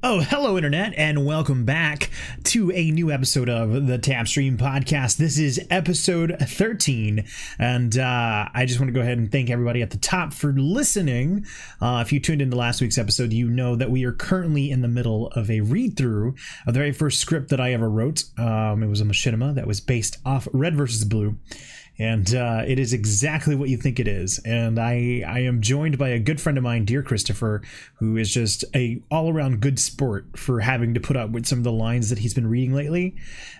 Oh, hello, Internet, and welcome back to a new episode of the Tapstream Podcast. This is episode 13, and uh, I just want to go ahead and thank everybody at the top for listening. Uh, if you tuned into last week's episode, you know that we are currently in the middle of a read through of the very first script that I ever wrote. Um, it was a machinima that was based off Red versus Blue and uh, it is exactly what you think it is. And I I am joined by a good friend of mine, dear Christopher, who is just a all around good sport for having to put up with some of the lines that he's been reading lately,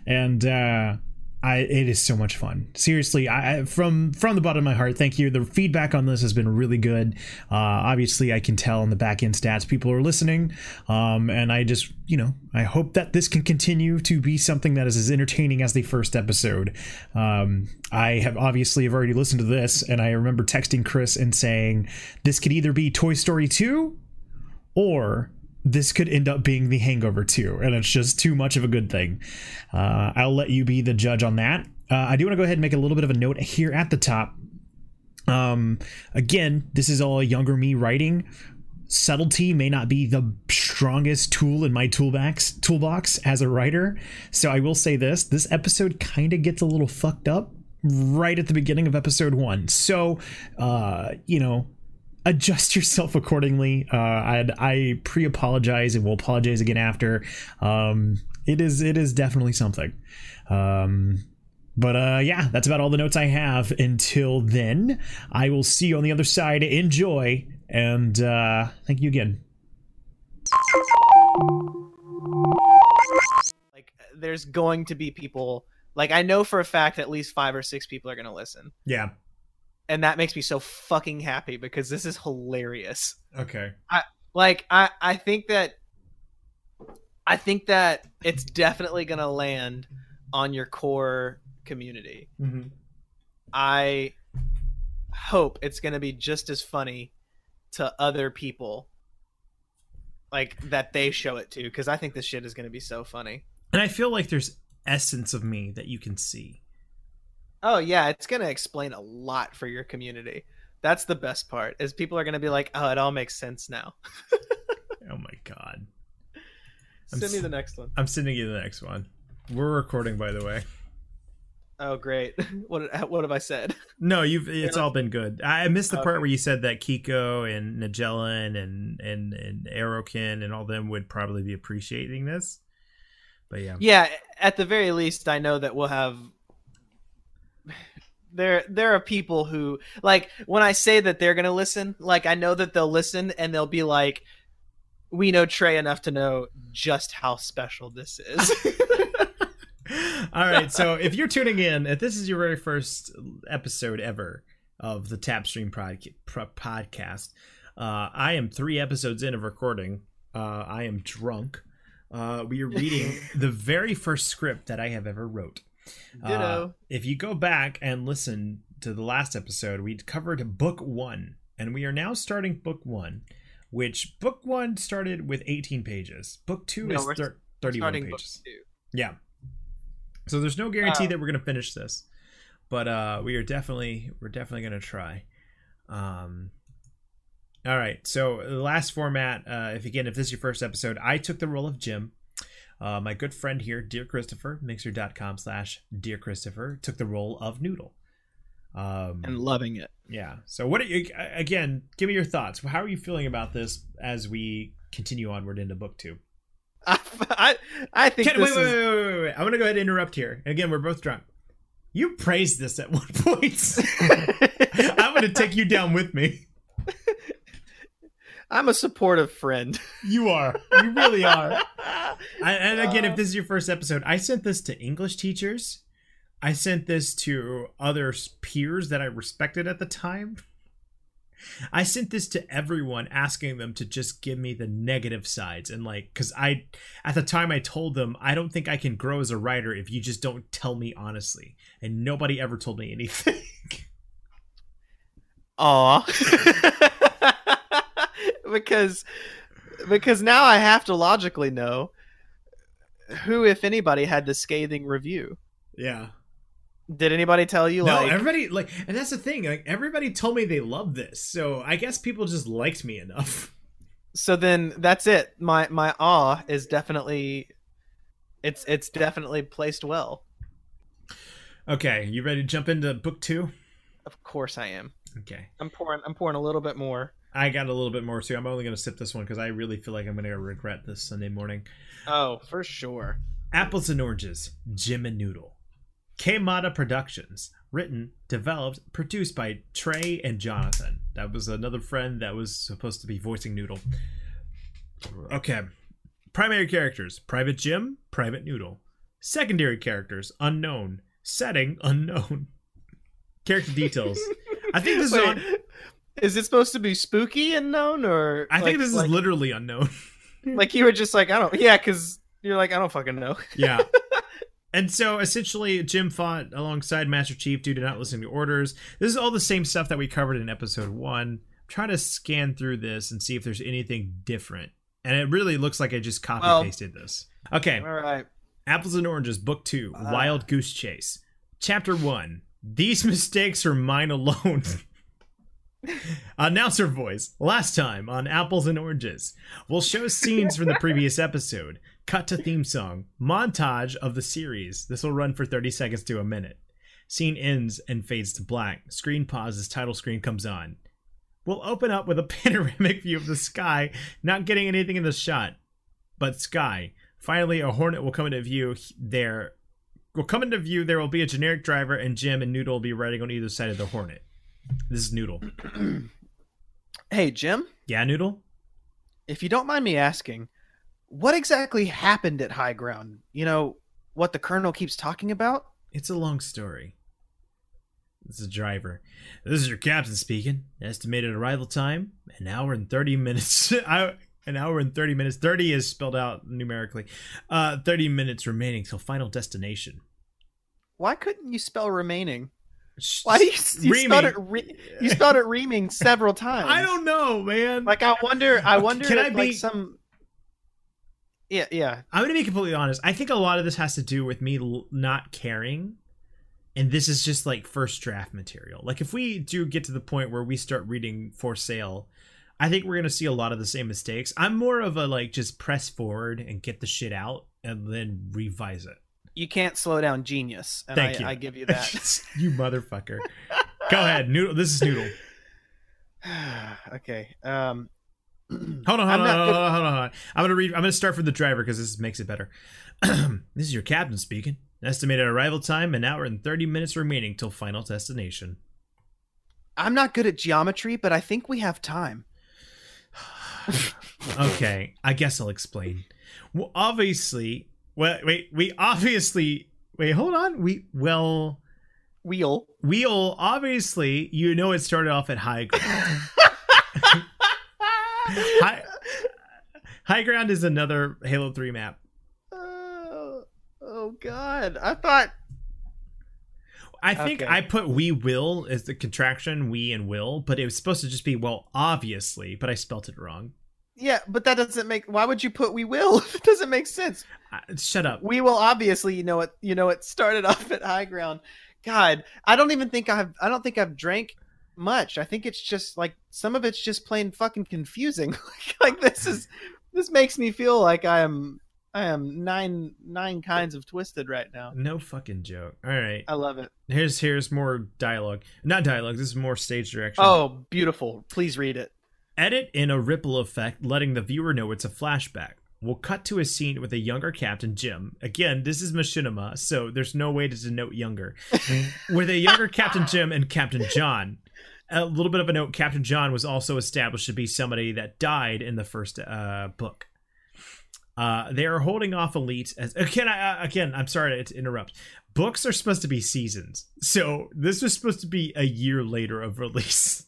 and. Uh, I, it is so much fun. Seriously, I, from from the bottom of my heart, thank you. The feedback on this has been really good. Uh, obviously, I can tell in the back end stats people are listening, um, and I just you know I hope that this can continue to be something that is as entertaining as the first episode. Um, I have obviously have already listened to this, and I remember texting Chris and saying this could either be Toy Story two or this could end up being the hangover too and it's just too much of a good thing. Uh, i'll let you be the judge on that. Uh, i do want to go ahead and make a little bit of a note here at the top. Um, again this is all younger me writing. Subtlety may not be the strongest tool in my toolbox toolbox as a writer. So i will say this this episode kind of gets a little fucked up right at the beginning of episode one. So uh you know adjust yourself accordingly. Uh, I, I pre-apologize and will apologize again after. Um, it is it is definitely something. Um, but uh, yeah, that's about all the notes I have. Until then, I will see you on the other side. Enjoy and uh, thank you again. Like, there's going to be people. Like, I know for a fact at least five or six people are going to listen. Yeah. And that makes me so fucking happy because this is hilarious. Okay. I like I I think that I think that it's definitely going to land on your core community. Mm-hmm. I hope it's going to be just as funny to other people like that they show it to cuz I think this shit is going to be so funny. And I feel like there's essence of me that you can see. Oh yeah, it's going to explain a lot for your community. That's the best part. Is people are going to be like, "Oh, it all makes sense now." Oh my god. I'm Send me the next one. I'm sending you the next one. We're recording, by the way. Oh, great. What uh, what have I said? No, you've it's all been good. I missed the part where you said that Kiko and Nagellan and and and Aerokin and all them would probably be appreciating this. But yeah. Yeah, at the very least, I know that we'll have. There, there are people who like when I say that they're gonna listen. Like I know that they'll listen and they'll be like, "We know Trey enough to know just how special this is." all right. So if you're tuning in, if this is your very first episode ever of the Tapstream pro, podcast, uh, I am three episodes in of recording. Uh, I am drunk. Uh, we are reading the very first script that I have ever wrote. Uh, if you go back and listen to the last episode, we covered book one, and we are now starting book one, which book one started with 18 pages. Book two No, is thir- 31 pages. Yeah. So there's no guarantee Wow. that we're gonna finish this, but uh, we are definitely we're definitely gonna try. Um. All right. So the last format, uh, if again, if this is your first episode, I took the role of Jim. Uh, my good friend here, Dear Christopher, mixer.com slash Dear Christopher, took the role of Noodle. Um, and loving it. yeah. So what? Are you, again, give me your thoughts. How are you feeling about this as we continue onward into book two? I, I, I think Can, wait, wait, is. wait, wait, wait, wait. I'm gonna go ahead and interrupt here. Again, we're both drunk. You praised this at one point. I'm gonna take you down with me. I'm a supportive friend. You are. You really are. I, and again, if uh, this is your first episode, I sent this to English teachers. I sent this to other peers that I respected at the time. I sent this to everyone asking them to just give me the negative sides and like cuz I at the time I told them I don't think I can grow as a writer if you just don't tell me honestly and nobody ever told me anything. Aw. because because now I have to logically know who, if anybody, had the scathing review. yeah. Did anybody tell you No, like everybody like and that's the thing like everybody told me they loved this. So I guess people just liked me enough. so then that's it. My my awe is definitely it's it's definitely placed well. Okay, you ready to jump into book two? Of course I am. Okay. I'm pouring I'm pouring a little bit more. I got a little bit more too. I'm only gonna sip this one because I really feel like I'm gonna regret this Sunday morning. Oh, for sure. Apples and Oranges, Jim and Noodle. K Mata Productions. Written, developed, produced by Trey and Jonathan. That was another friend that was supposed to be voicing Noodle. Okay. Primary characters Private Jim, Private Noodle. Secondary characters Unknown. Setting Unknown. Character details. I think this is on. Is it supposed to be spooky and known or I think like- this is like, literally unknown. like you were just like I don't yeah because you're like I don't fucking know. Yeah. And so essentially, Jim fought alongside Master Chief due to not listening to orders. This is all the same stuff that we covered in episode one. I'm trying to scan through this and see if there's anything different. And it really looks like I just copy Well- pasted this. Okay. All right. Apples and Oranges, Book Two Ah. Wild Goose Chase. Chapter One These mistakes are mine alone. Announcer voice. Last time on Apples and Oranges. We'll show scenes from the previous episode. Cut to theme song. Montage of the series. This will run for 30 seconds to a minute. Scene ends and fades to black. Screen pauses, title screen comes on. We'll open up with a panoramic view of the sky, not getting anything in the shot, but sky. Finally, a hornet will come into view there. Will come into view. There will be a generic driver, and Jim and Noodle will be riding on either side of the hornet. This is Noodle. Hey Jim, Yeah, Noodle. if you don't mind me asking, what exactly happened at High Ground? You know what the Colonel keeps talking about? It's a long story. This is a driver. This is your captain speaking. Estimated arrival time: an hour and thirty minutes. I, an hour and thirty minutes. Thirty is spelled out numerically. Uh, thirty minutes remaining till final destination. Why couldn't you spell remaining? Why do you, you Reaming. spelled it? Re, you it reaming several times. I don't know, man. Like I wonder. I wonder can if I like be- some. Yeah, yeah. I'm gonna be completely honest. I think a lot of this has to do with me l- not caring, and this is just like first draft material. Like if we do get to the point where we start reading for sale, I think we're gonna see a lot of the same mistakes. I'm more of a like just press forward and get the shit out and then revise it. You can't slow down genius, and Thank I, you. I give you that. you motherfucker. Go ahead, Noodle. This is Noodle. okay. Um. Hold on, hold on, hold on, good- hold on, hold on, hold on. I'm gonna read. I'm gonna start from the driver because this makes it better. this is your captain speaking. Estimated arrival time: an hour and thirty minutes remaining till final destination. I'm not good at geometry, but I think we have time. okay, I guess I'll explain. Well, obviously, well, wait, we obviously wait. Hold on. We well, Wheel. we'll obviously, you know, it started off at high ground. high, high ground is another Halo Three map. Oh, oh God! I thought. I think Okay. I put we will as the contraction we and will, but it was supposed to just be well, obviously, but I spelt it wrong. Yeah, but that doesn't make. Why would you put "we will"? it doesn't make sense. Uh, shut up. We will obviously. You know it. You know it started off at high ground. God, I don't even think I've. I don't think I've drank much. I think it's just like some of it's just plain fucking confusing. like this is. This makes me feel like I am. I am nine nine kinds of twisted right now. No fucking joke. All right. I love it. Here's here's more dialogue. Not dialogue. This is more stage direction. Oh, beautiful. Please read it. Edit in a ripple effect, letting the viewer know it's a flashback. We'll cut to a scene with a younger Captain Jim. Again, this is machinima, so there's no way to denote younger. with a younger Captain Jim and Captain John. A little bit of a note: Captain John was also established to be somebody that died in the first uh, book. Uh, they are holding off elite as again. I, again, I'm sorry to interrupt. Books are supposed to be seasons, so this was supposed to be a year later of release.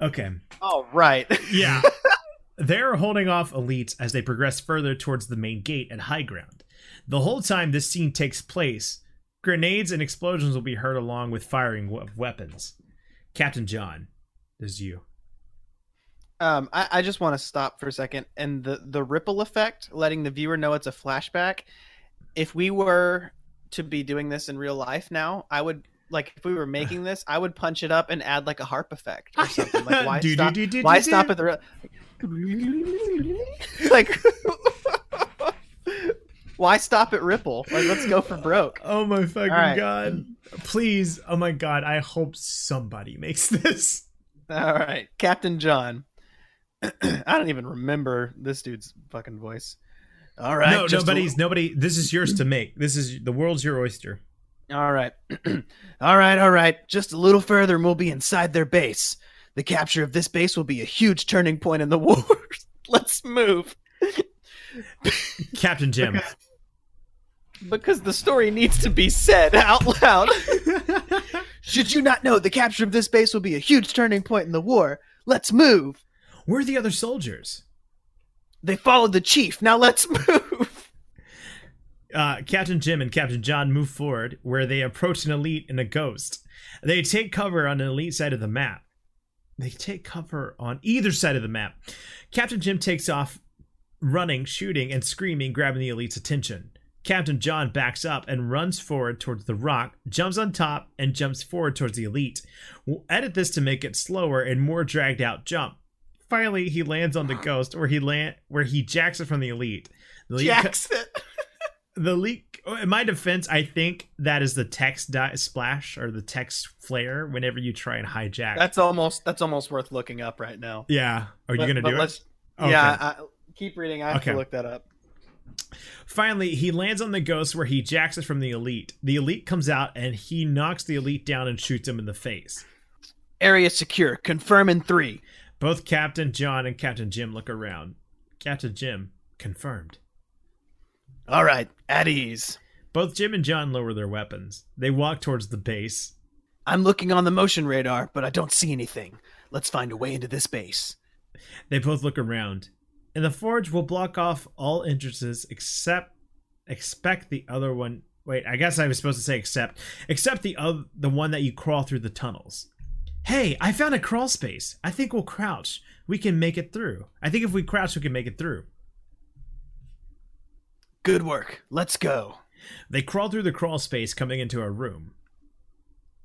Okay, All right. yeah. They're holding off elites as they progress further towards the main gate at high ground. The whole time this scene takes place, grenades and explosions will be heard along with firing of weapons. Captain John, this is you. Um, I, I just want to stop for a second. And the the ripple effect, letting the viewer know it's a flashback. If we were to be doing this in real life now, I would like if we were making this, I would punch it up and add like a harp effect or something. Like why Do, stop? do, do, why stop at the? Re- like why stop at Ripple? Like let's go for broke. Oh my fucking right. god. Please. Oh my god. I hope somebody makes this. All right, Captain John. I don't even remember this dude's fucking voice. All right, no, just a nobody's nobody. This is yours to make. This is the world's your oyster. All right. all right, all right. Just a little further and we'll be inside their base. The capture of this base will be a huge turning point in the war. Let's move. Captain Jim. Because the story needs to be said out loud. Should you not know, the capture of this base will be a huge turning point in the war. Let's move. Where are the other soldiers? They followed the chief. Now let's move. Uh, Captain Jim and Captain John move forward where they approach an elite and a ghost. They take cover on an elite side of the map. They take cover on either side of the map. Captain Jim takes off running, shooting, and screaming, grabbing the elite's attention. Captain John backs up and runs forward towards the rock, jumps on top, and jumps forward towards the elite. We'll edit this to make it slower and more dragged out jump. Finally, he lands on the ghost, where he land where he jacks it from the elite. The elite, Jackson. The leak oh, in my defense i think that is the text di- splash or the text flare whenever you try and hijack That's almost that's almost worth looking up right now. yeah are you But- gonna but do it Okay. Yeah, I, keep reading. I have Okay. to look that up. finally he lands on the ghost where he jacks it from the elite the elite comes out and he knocks the elite down and shoots him in the face Area secure. Confirm in three. both captain john and captain jim look around captain jim confirmed All right, at ease. both jim and john lower their weapons they walk towards the base I'm looking on the motion radar, but I don't see anything. Let's find a way into this base. They both look around. And the forge will block off all entrances except expect the other one. Wait, I guess I was supposed to say except except the other the one that you crawl through the tunnels. Hey, I found a crawl space. I think we'll crouch. We can make it through. I think if we crouch, we can make it through. Good work. Let's go. They crawl through the crawl space, coming into a room.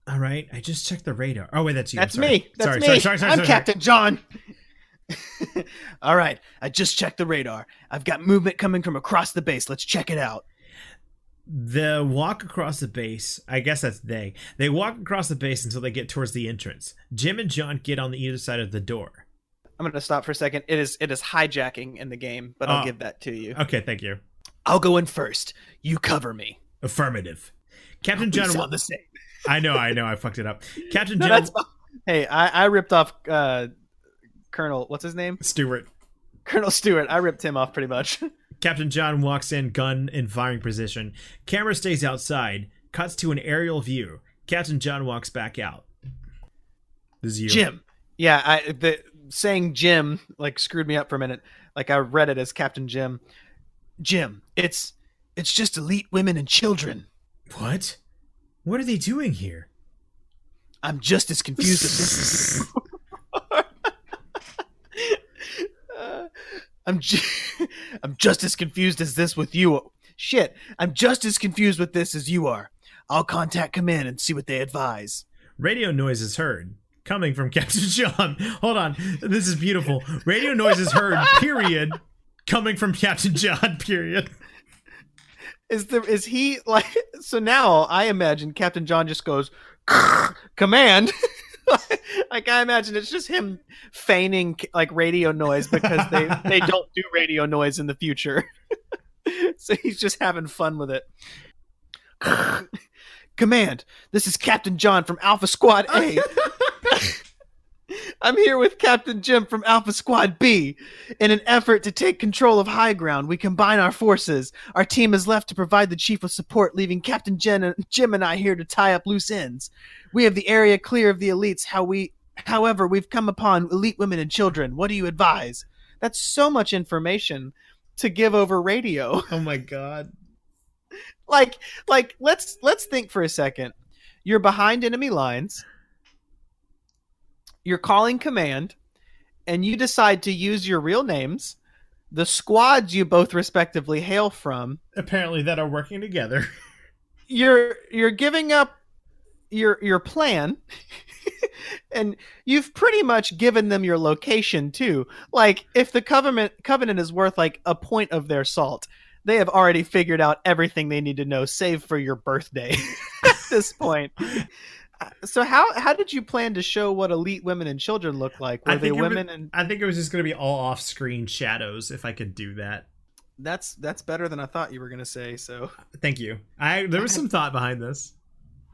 All right, I just checked the radar. Oh wait, that's you. That's me. That's sorry, me. Sorry, sorry, sorry, I'm sorry, Captain John. All right, I just checked the radar. I've got movement coming from across the base. Let's check it out. The walk across the base, I guess that's they. They walk across the base until they get towards the entrance. Jim and John get on the either side of the door. I'm going to stop for a second. It is it is hijacking in the game, but I'll Oh. give that to you. Okay, thank you. I'll go in first. You cover me. Affirmative. Captain John. sound the same. I know, I know, I fucked it up. Captain No, Jim Hey, I, I ripped off uh, Colonel. What's his name? Stewart. Colonel Stewart. I ripped him off pretty much. Captain John walks in, gun in firing position. Camera stays outside. Cuts to an aerial view. Captain John walks back out. This is you. Jim. Yeah, I the saying Jim like screwed me up for a minute. Like I read it as Captain Jim. Jim, it's it's just elite women and children. What? What are they doing here? I'm just as confused as this. Uh, I'm ju- I'm just as confused as this with you. Shit, I'm just as confused with this as you are. I'll contact command and see what they advise. Radio noise is heard. Coming from Captain John. Hold on. This is beautiful. Radio noise is heard, period. Coming from Captain John, period. Is there is he like so now I imagine Captain John just goes command like I imagine it's just him feigning like radio noise because they they don't do radio noise in the future. so he's just having fun with it. Command, this is Captain John from Alpha Squad A. I'm here with Captain Jim from Alpha Squad B. In an effort to take control of high ground, we combine our forces. Our team is left to provide the chief with support, leaving Captain Jen and Jim and I here to tie up loose ends. We have the area clear of the elites. How we, however, we've come upon elite women and children. What do you advise? That's so much information to give over radio. Oh my god. like, like let's let's think for a second. You're behind enemy lines. You're calling command, and you decide to use your real names, the squads you both respectively hail from. Apparently that are working together. You're you're giving up your your plan and you've pretty much given them your location too like if the covenant covenant is worth like a point of their salt they have already figured out everything they need to know save for your birthday at this point so how how did you plan to show what elite women and children look like were they think it would- women and I think it was just going to be all off-screen shadows if I could do that. that's that's better than i thought you were going to say so Thank you. I there was some thought behind this,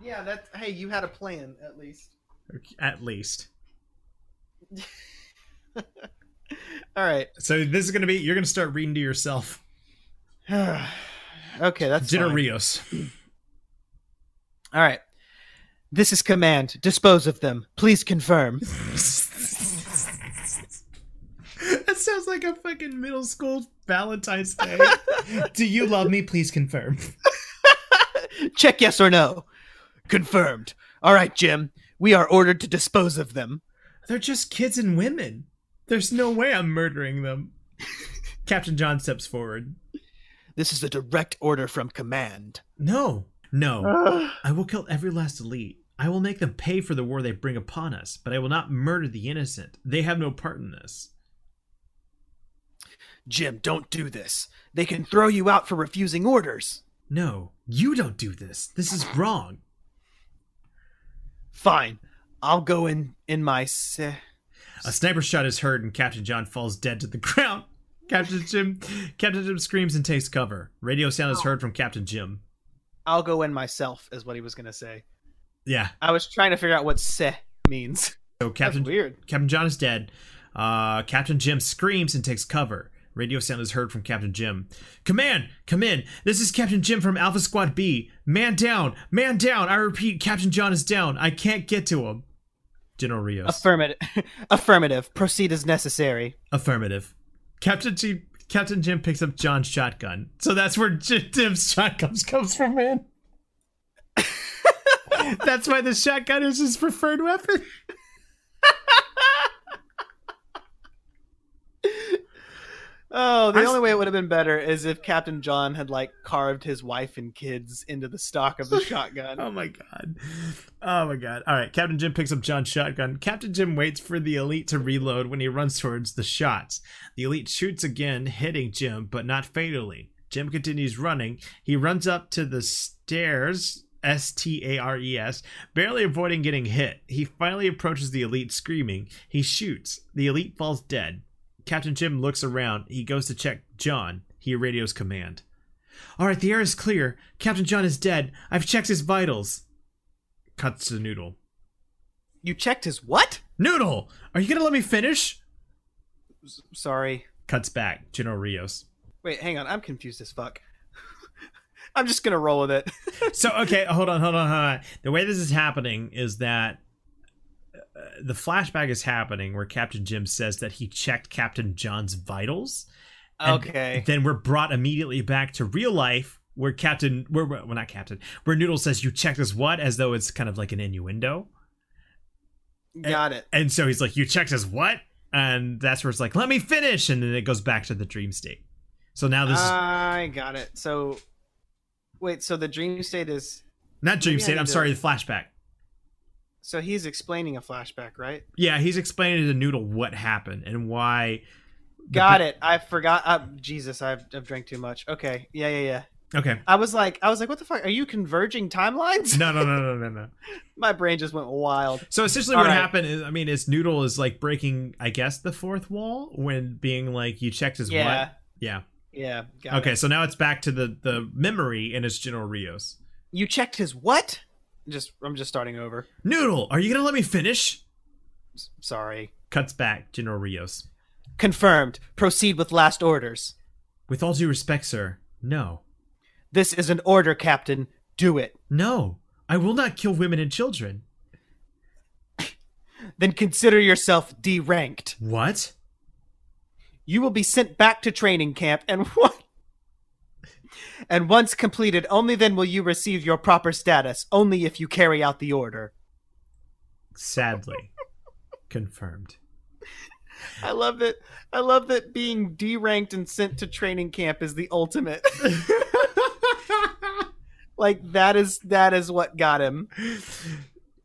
yeah that hey you had a plan at least at least. all right So this is going to be you're going to start reading to yourself. okay that's fine. Rios. All right. This is command. Dispose of them. Please confirm. that sounds like a fucking middle school Valentine's Day. Do you love me? Please confirm. Check yes or no. Confirmed. All right, Jim. We are ordered to dispose of them. They're just kids and women. There's no way I'm murdering them. Captain John steps forward. This is a direct order from command. No, no. I will kill every last elite. I will make them pay for the war they bring upon us, but I will not murder the innocent. They have no part in this. Jim, don't do this. They can throw you out for refusing orders. No, you don't do this. This is wrong. Fine. I'll go in in my se- A sniper shot is heard and Captain John falls dead to the ground. Captain Jim Captain Jim screams and takes cover. Radio sound is heard from Captain Jim. I'll go in myself is what he was going to say. Yeah. I was trying to figure out what se means. So Captain That's weird. Captain John is dead. Uh, Captain Jim screams and takes cover. Radio sound is heard from Captain Jim. Command, come in. This is Captain Jim from Alpha Squad B. Man down, man down. I repeat, Captain John is down. I can't get to him. General Rios. Affirmative. Affirmative. Proceed as necessary. Affirmative. Captain Jim, Captain Jim picks up John's shotgun. So that's where Jim's shotgun comes from, man. that's why the shotgun is his preferred weapon. Oh, the I'm only way it would have been better is if Captain John had like carved his wife and kids into the stock of the shotgun. Oh my god. Oh my god. All right, Captain Jim picks up John's shotgun. Captain Jim waits for the elite to reload when he runs towards the shots. The elite shoots again, hitting Jim, but not fatally. Jim continues running. He runs up to the stairs, S T A R E S, barely avoiding getting hit. He finally approaches the elite screaming. He shoots. The elite falls dead. Captain Jim looks around. He goes to check John. He radios command. All right, the air is clear. Captain John is dead. I've checked his vitals. Cuts to Noodle. You checked his what? Noodle, are you gonna let me finish? S- Sorry. Cuts back. General Rios. Wait, hang on. I'm confused as fuck. I'm just gonna roll with it. So okay, hold on, hold on, hold on. The way this is happening is that uh, the flashback is happening where Captain Jim says that he checked Captain John's vitals. Okay. Then we're brought immediately back to real life where Captain, where well, not Captain, where Noodle says you checked his what, as though it's kind of like an innuendo. Got it. And so he's like, "You checked his what?" And that's where it's like, "Let me finish," and then it goes back to the dream state. So now this is I got it. So, wait. So the dream state is. not dream state. I'm sorry, the flashback. So he's explaining a flashback, right? Yeah, he's explaining to Noodle what happened and why. Got it. I forgot. Uh, Jesus, I've, I've drank too much. Okay. Yeah, yeah, yeah. Okay. I was like, I was like, what the fuck? Are you converging timelines? No, no, no, no, no, no. My brain just went wild. So essentially, All what right. happened is, I mean, is Noodle is like breaking, I guess, the fourth wall when being like, "You checked his Yeah. what?" Yeah. Yeah. Got Okay, It. so now it's back to the the memory and it's General Rios. You checked his what? Just, I'm just starting over. Noodle, are you gonna let me finish? S- Sorry. Cuts back, General Rios. Confirmed. Proceed with last orders. With all due respect, sir, no, This is an order, Captain. Do it. no, I will not kill women and children. Then consider yourself deranked. What? You will be sent back to training camp and what? And once completed, only then will you receive your proper status, only if you carry out the order. Sadly, confirmed. I love that. I love that being deranked and sent to training camp is the ultimate. like that is that is what got him.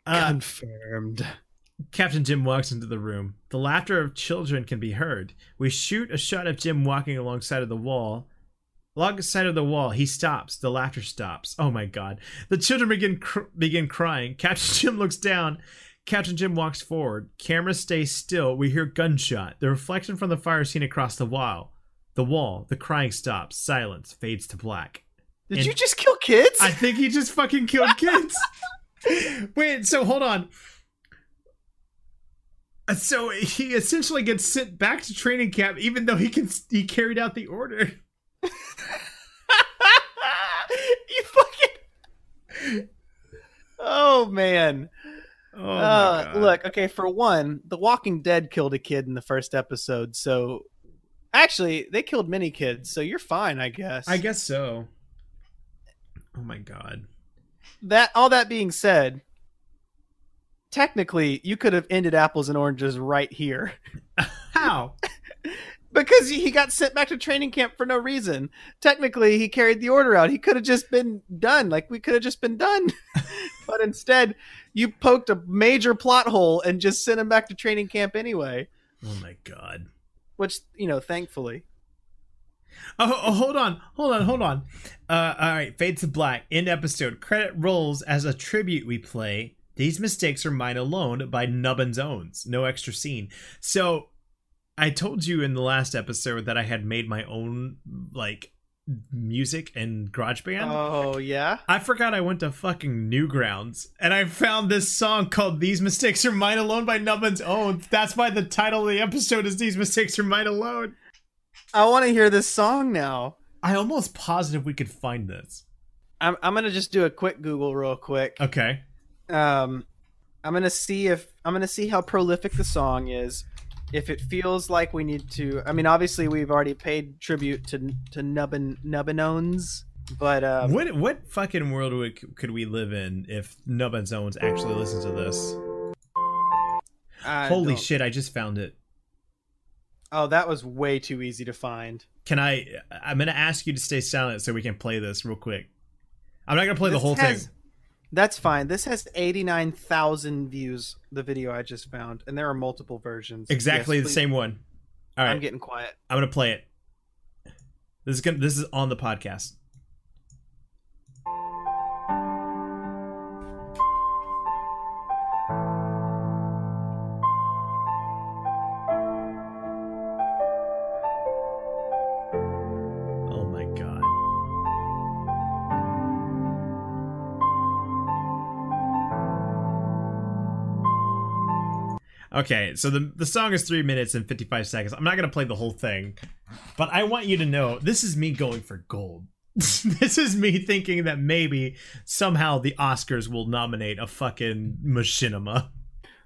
Uh, Confirmed. Captain Jim walks into the room. The laughter of children can be heard. We shoot a shot of Jim walking alongside of the wall. Alongside of the wall, he stops. The laughter stops. Oh my god! The children begin cr- begin crying. Captain Jim looks down. Captain Jim walks forward. Camera stays still. We hear gunshot. The reflection from the fire seen across the wall. The wall. The crying stops. Silence fades to black. Did And- you just kill kids? I think he just fucking killed kids. Wait, so hold on. So he essentially gets sent back to training camp, even though he can he carried out the order. you fucking. Oh man. Oh Uh, look, okay, for one, The Walking Dead killed a kid in the first episode, so actually they killed many kids, so you're fine, I guess. I guess so. Oh my god. that all that being said, technically you could have ended apples and oranges right here. How? because he got sent back to training camp for no reason. Technically, he carried the order out. He could have just been done. Like we could have just been done. but instead, you poked a major plot hole and just sent him back to training camp anyway. Oh my god. Which you know, thankfully. Oh, oh, hold on, hold on, hold on. Uh, all right, fade to black. End episode. Credit rolls as a tribute. We play. These mistakes are mine alone by Nubbins Owns. No extra scene. So, I told you in the last episode that I had made my own like music and GarageBand. Oh yeah. I forgot I went to fucking Newgrounds and I found this song called "These Mistakes Are Mine Alone" by Nubbins Owns. That's why the title of the episode is "These Mistakes Are Mine Alone." I want to hear this song now. I almost positive we could find this. I'm I'm gonna just do a quick Google real quick. Okay. Um i'm gonna see if i'm gonna see how prolific the song is if it feels like we need to i mean obviously we've already paid tribute to to nubbin nubbinones but um what what fucking world would, could we live in if Nubbins Owens actually listens to this? I Holy don't- shit! I just found it. oh that was way too easy to find Can I? I'm gonna ask you to stay silent so we can play this real quick. I'm not gonna play the whole has- thing. That's fine this has 89000 views the video i just found and there are multiple versions Exactly Yes, the please- same one. All right, i'm getting quiet I'm gonna play it. This is gonna. This is on the podcast. Okay, so the the song is three minutes and fifty five seconds. I'm not gonna play the whole thing, but I want you to know this is me going for gold. this is me thinking that maybe somehow the Oscars will nominate a fucking machinima.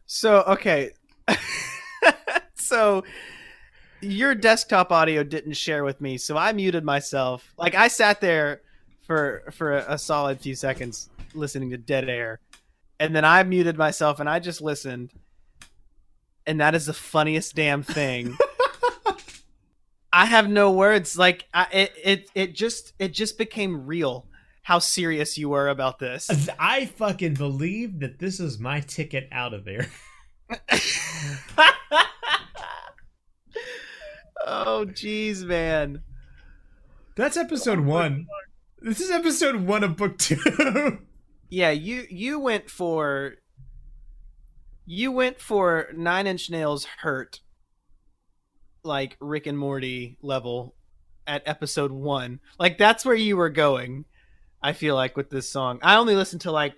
So okay, so your desktop audio didn't share with me, so I muted myself. Like I sat there for for a, a solid few seconds listening to dead air, and then I muted myself and I just listened, and that is the funniest damn thing. I have no words. Like I, it, it, it just, it just became real. How serious you were about this. I fucking believe that this is my ticket out of there. oh, jeez, man. That's episode oh, one. This is episode one of book two. Yeah, you you went for you went for Nine Inch Nails hurt like Rick and Morty level at episode one. Like that's where you were going. I feel like with this song. I only listened to like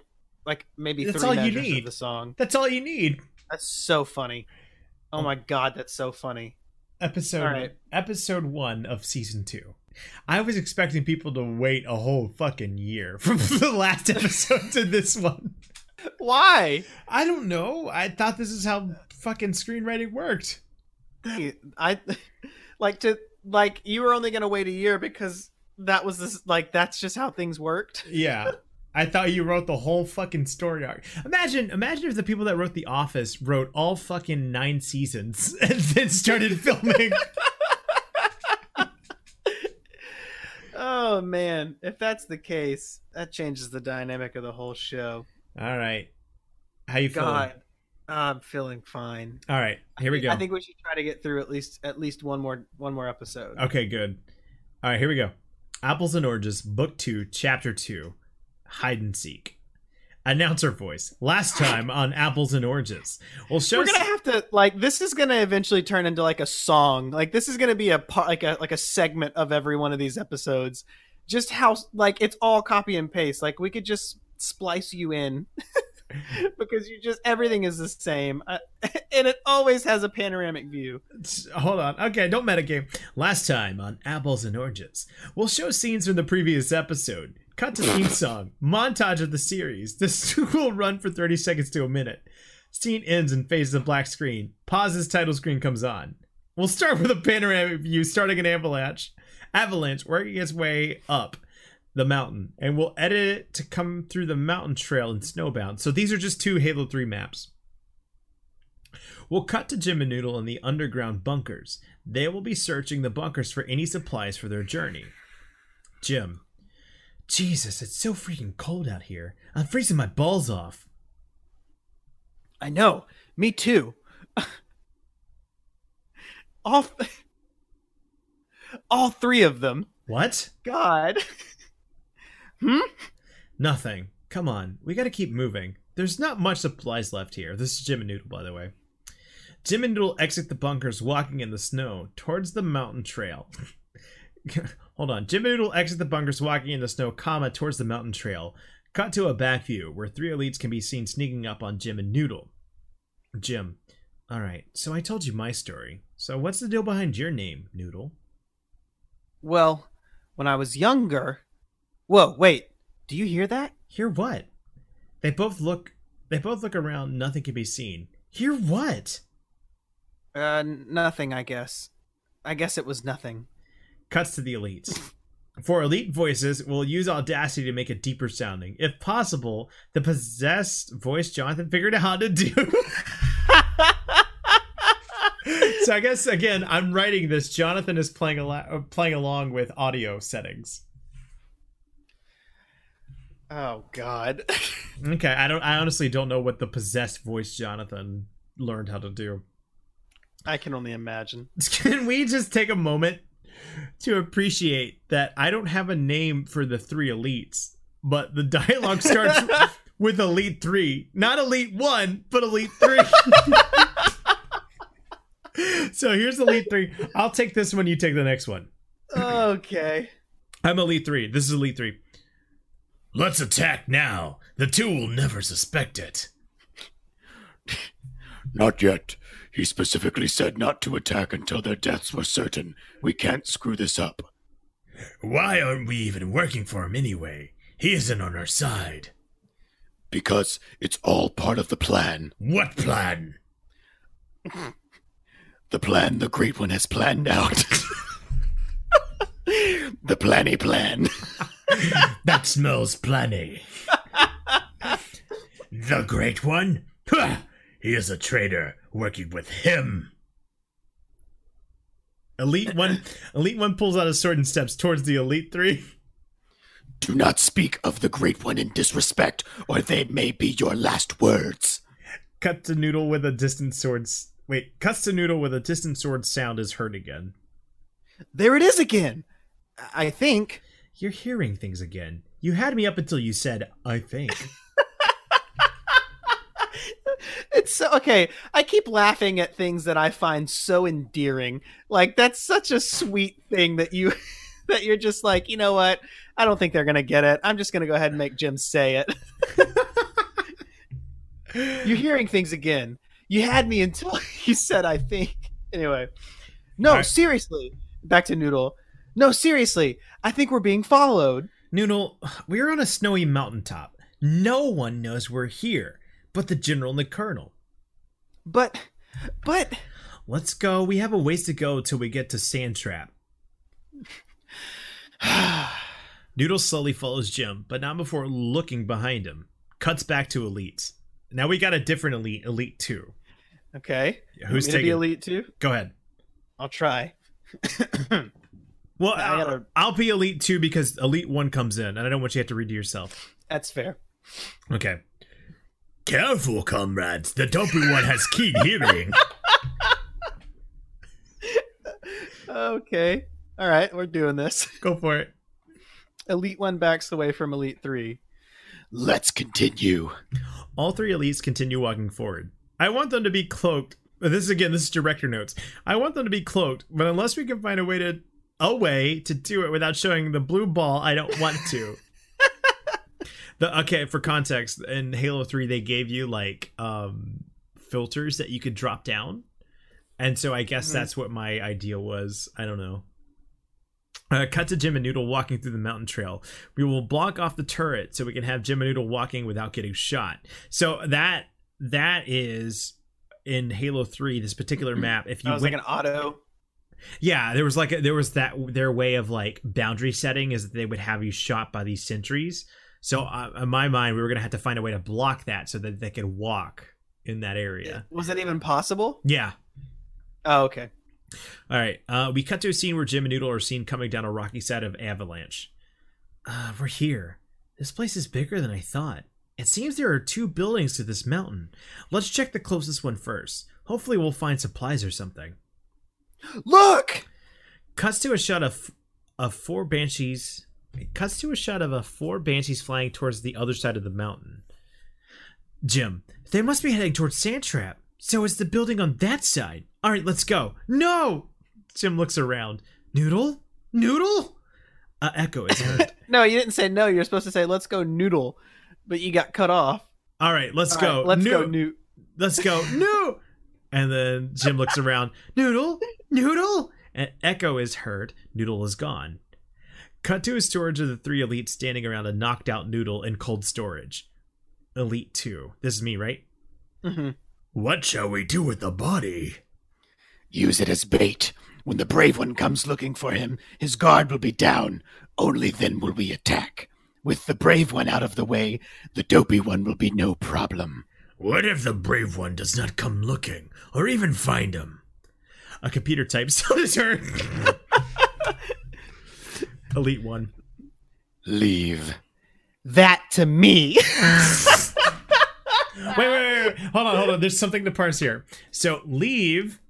like maybe That's three all you need. of the song. That's all you need. That's so funny. Oh my god, that's so funny. Episode right. episode one of season two. I was expecting people to wait a whole fucking year from the last episode to this one. Why? I don't know. I thought this is how fucking screenwriting worked. I like to like you were only gonna wait a year because that was this like that's just how things worked. Yeah. I thought you wrote the whole fucking story arc. Imagine, imagine if the people that wrote The Office wrote all fucking nine seasons and then started filming. Oh man, if that's the case, that changes the dynamic of the whole show. All right. How you feeling? God, I'm feeling fine. All right. Here we go. I think we should try to get through at least at least one more one more episode. Okay, good. All right, here we go. Apples and Oranges, Book 2, Chapter 2, Hide and Seek. Announcer voice. Last time on Apples and Oranges. Well, show We're gonna have to like this is gonna eventually turn into like a song. Like this is gonna be a part like a like a segment of every one of these episodes. Just how like it's all copy and paste. Like we could just splice you in. because you just everything is the same uh, and it always has a panoramic view Hold on. Okay, don't metagame. Last time on Apples and Oranges, we'll show scenes from the previous episode. Cut to theme song. Montage of the series. This will run for 30 seconds to a minute. Scene ends and fades to black screen. Pauses, title screen comes on. We'll start with a panoramic view starting an avalanche. Avalanche working its way up the mountain, and we'll edit it to come through the mountain trail in Snowbound. So these are just two Halo 3 maps. We'll cut to Jim and Noodle in the underground bunkers. They will be searching the bunkers for any supplies for their journey. Jim. Jesus, it's so freaking cold out here. I'm freezing my balls off. i know me too all all three of them What? god hmm Nothing. Come on, we gotta keep moving. There's not much supplies left here. This is Jim and Noodle, by the way. Jim and Noodle exit the bunkers walking in the snow towards the mountain trail. Hold on. Jim and Noodle exit the bunkers walking in the snow, comma, towards the mountain trail. Cut to a back view where three elites can be seen sneaking up on Jim and Noodle. Jim. Alright, so I told you my story. So what's the deal behind your name, Noodle? well when i was younger whoa wait do you hear that Hear what? They both look they both look around, nothing can be seen. Hear what? uh nothing i guess i guess it was nothing Cuts to the elites. For elite voices, we'll use Audacity to make it deeper sounding. If possible, the possessed voice Jonathan figured out how to do. so I guess again, I'm writing this. Jonathan is playing al- uh, playing along with audio settings. Oh god Okay, I don't. I honestly don't know what the possessed voice Jonathan learned how to do. i can only imagine Can we just take a moment to appreciate that I don't have a name for the three elites, but the dialogue starts with Elite 3. Not Elite 1, but Elite 3. so here's Elite 3. I'll take this one, you take the next one. okay I'm Elite 3. This is Elite 3. Let's attack now. The two will never suspect it. Not yet. He specifically said not to attack until their deaths were certain. We can't screw this up. Why aren't we even working for him anyway? He isn't on our side. Because it's all part of the plan. What plan? The plan the Great One has planned out. the planny plan. That smells plenty. the Great One? He is a traitor working with him. Elite One Elite One pulls out a sword and steps towards the Elite Three. Do not speak of the Great One in disrespect, or they may be your last words. Cut to Noodle with a distant sword. Wait, cuts to Noodle with a distant sword sound is heard again. there it is again i think. You're hearing things again. You had me up until you said, I think. it's so okay i keep laughing at things that i find so endearing. Like that's such a sweet thing that you that you're just like you know what? I don't think they're gonna get it. I'm just gonna go ahead and make jim say it. You're hearing things again. You had me until you said i think. Anyway. No Alright. seriously. Back to noodle no seriously i think we're being followed Noodle, we're on a snowy mountaintop. No one knows we're here, but the general and the colonel. but but Let's go. We have a ways to go till we get to Sandtrap. Noodle slowly follows Jim, but not before looking behind him. Cuts back to Elite. Now we got a different elite, elite two. okay Who's Want me to be taking? elite too Go ahead. i'll try Well, I I'll, gotta- I'll be elite two because elite one comes in, and I don't want you to have to read to yourself. That's fair. Okay. Careful, comrades. The dopey one has keen hearing. Okay. All right, we're doing this. Go for it. Elite one backs away from Elite three. Let's continue. All three elites continue walking forward. I want them to be cloaked. This is again, this is director notes. I want them to be cloaked, but unless we can find a way to a way to do it without showing the blue ball, I don't want to. the okay, for context, in Halo 3 they gave you like um filters that you could drop down. And so I guess Mhm. that's what my idea was. I don't know. Uh, cut to Jim and Noodle walking through the mountain trail. We will block off the turret so we can have Jim and Noodle walking without getting shot. So that that is in Halo Three. This particular map. If you went, like an auto. Yeah, there was like a, there was that their way of like boundary setting is that they would have you shot by these sentries. So uh, in my mind, we were gonna have to find a way to block that so that they could walk in that area. Was that even possible? Yeah. Oh, okay. All right. Uh, we cut to a scene where Jim and Noodle are seen coming down a rocky side of Avalanche. Uh, we're here. This place is bigger than I thought. It seems there are two buildings to this mountain. Let's check the closest one first. Hopefully, we'll find supplies or something. Look. Cuts to a shot of of four banshees. It cuts to a shot of a four banshees flying towards the other side of the mountain. Jim, they must be heading towards Sandtrap. So it's the building on that side. All right, let's go. No! Jim looks around. Noodle? Noodle? Uh, Echo is heard. No, you didn't say no. You're supposed to say let's go noodle, but you got cut off. All right, let's All go. right, let's go newt. Let's go. No! And then Jim looks around. Noodle? Noodle? And Echo is heard. Noodle is gone. Cut to a storage of the three elites standing around a knocked out Noodle in cold storage. Elite 2. This is me, right? Mm-hmm. What shall we do with the body? Use it as bait. When the brave one comes looking for him, his guard will be down. Only then will we attack. With the brave one out of the way, the dopey one will be no problem. What if the brave one does not come looking, or even find him? A computer types on his turn. Elite 1. Leave. That to me. wait, wait, wait, wait. Hold on, hold on. There's something to parse here. So leave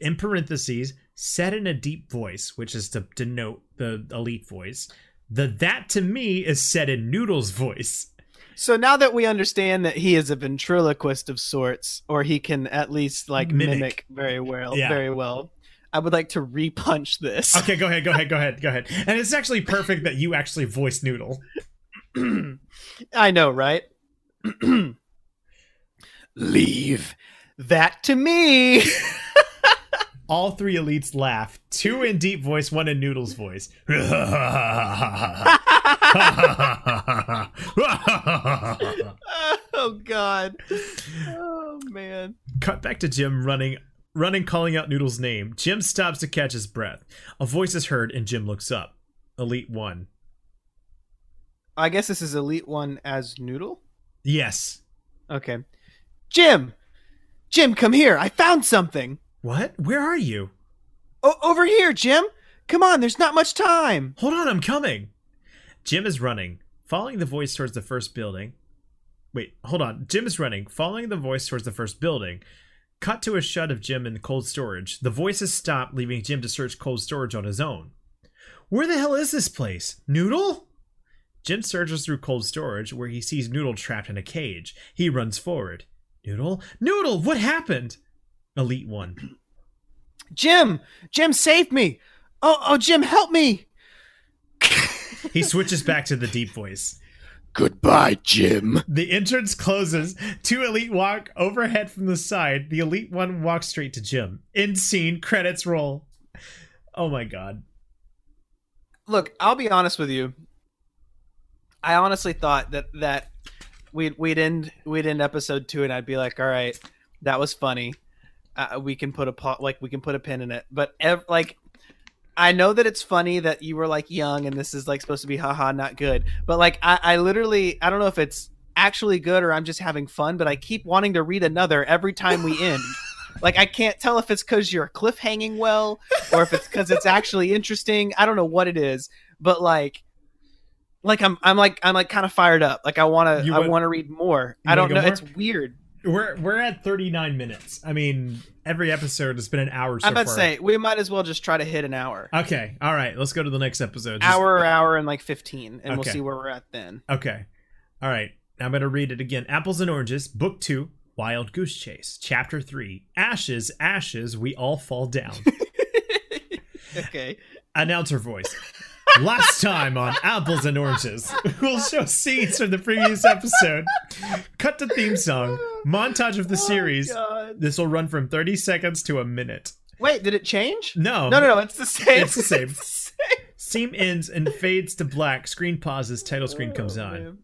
in parentheses, said in a deep voice, which is to denote the elite voice. The that to me is said in Noodle's voice. So now that we understand that he is a ventriloquist of sorts, or he can at least like Mimic. mimic, very well, Yeah. very well. I would like to repunch this. Okay, go ahead, go ahead, go ahead, go ahead. And it's actually perfect that you actually voice Noodle. I know, right? Leave. That to me. All three elites laugh. Two in deep voice, one in Noodle's voice. oh God. Oh man. Cut back to Jim running running calling out Noodle's name. Jim stops to catch his breath. A voice is heard and Jim looks up. Elite 1. I guess this is Elite One as Noodle. Yes. Okay. Jim. Jim, come here. I found something. What? Where are you? O- over here, Jim. Come on. There's not much time. Hold on, I'm coming. Jim is running, following the voice towards the first building. Wait, hold on. Jim is running, following the voice towards the first building. Cut to a shot of Jim in cold storage. The voice has stopped, leaving Jim to search cold storage on his own. Where the hell is this place? Noodle? Jim searches through cold storage where he sees Noodle trapped in a cage. He runs forward. Noodle? Noodle, what happened? Elite 1. Jim. Jim, save me. Oh, oh, Jim, help me. He switches back to the deep voice. Goodbye, Jim. The entrance closes. Two elite walk overhead from the side. The elite one walks straight to Jim. In scene, credits roll. Oh my god. Look, I'll be honest with you. I honestly thought that that we'd we'd end we'd end episode two, and I'd be like, all right, that was funny. Uh, we can put a pot like we can put a pin in it. But ev- like, I know that it's funny that you were like young, and this is like supposed to be haha not good. But like, I, I literally I don't know if it's actually good or I'm just having fun, but I keep wanting to read another every time we end. Like I can't tell if it's because you're cliffhanging well or if it's because it's actually interesting. I don't know what it is, but like, like I'm I'm like I'm like kind of fired up. Like I want to I want- to read more. I don't know. It's weird. We're we're at 39 minutes. I mean, every episode has been an hour so I'm about to say we might as well just try to hit an hour, Okay, all right. Let's go to the next episode. Just- hour, hour, and like fifteen, and we'll see where we're at then. Okay. All right. I'm going to read it again. Apples and Oranges, Book 2, Wild Goose Chase, Chapter 3. Ashes, ashes, we all fall down. okay. Announcer voice. Last time on Apples and Oranges, we'll show scenes from the previous episode. Cut to theme song. Montage of the oh, series. Oh, God. This will run from 30 seconds to a minute. Wait, did it change? No. No, no, no. It's the same. It's the same. It's the same. Scene ends and fades to black. Screen pauses. Title screen comes Oh, on. man.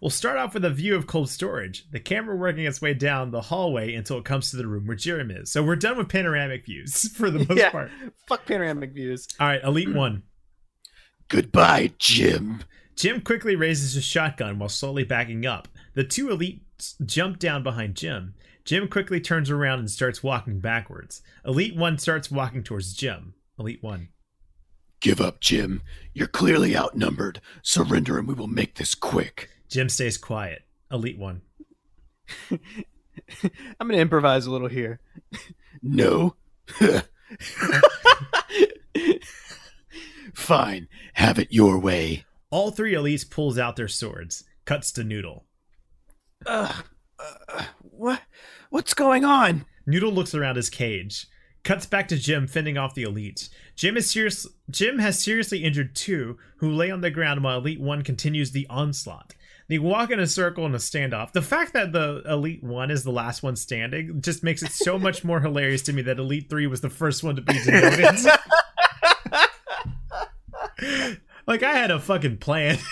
We'll start off with a view of cold storage, the camera working its way down the hallway until it comes to the room where Jerem is. So we're done with panoramic views for the most Yeah. part. Fuck panoramic views. All right, Elite One. Goodbye, Jim. Jim quickly raises his shotgun while slowly backing up. The two elites jump down behind Jim. Jim quickly turns around and starts walking backwards. Elite One starts walking towards Jim. Elite One. Give up, Jim. You're clearly outnumbered. Surrender and we will make this quick. Jim stays quiet. Elite One. I'm gonna improvise a little here. No? Fine. Have it your way. All three elites pulls out their swords. Cuts to Noodle. Ugh. Uh, what? What's going on? Noodle looks around his cage. Cuts back to Jim fending off the elites. Jim is serious. Jim has seriously injured two, who lay on the ground while Elite One continues the onslaught. They walk in a circle in a standoff. The fact that the Elite One is the last one standing just makes it so much more hilarious to me that Elite Three was the first one to be demoted. like I had a fucking plan.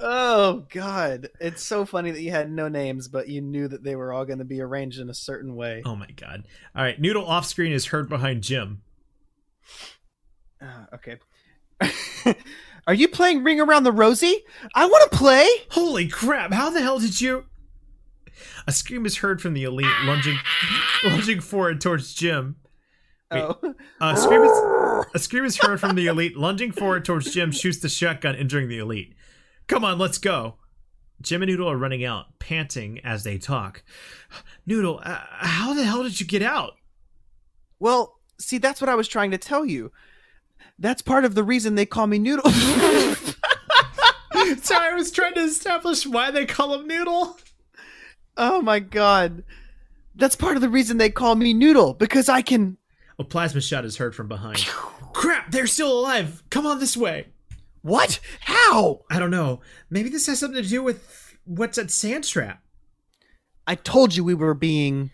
Oh God! It's so funny that you had no names, but you knew that they were all going to be arranged in a certain way. oh my god! All right, Noodle off screen is heard behind Jim. Uh, okay. Are you playing Ring Around the Rosie? I want to play. Holy crap! How the hell did you? A scream is heard from the elite, lunging, lunging forward towards Jim. Wait. Oh, A scream is a scream is heard from the elite, lunging forward towards Jim, shoots the shotgun, injuring the elite. Come on, let's go. Jim and Noodle are running out, panting as they talk. Noodle, uh, how the hell did you get out? well, see, that's what I was trying to tell you. That's part of the reason they call me Noodle. Sorry, I was trying to establish why they call him Noodle. oh my God! That's part of the reason they call me Noodle because I can. A plasma shot is heard from behind. Crap, they're still alive. Come on this way. What? How? I don't know. Maybe this has something to do with what's at Sandtrap. I told you we were being.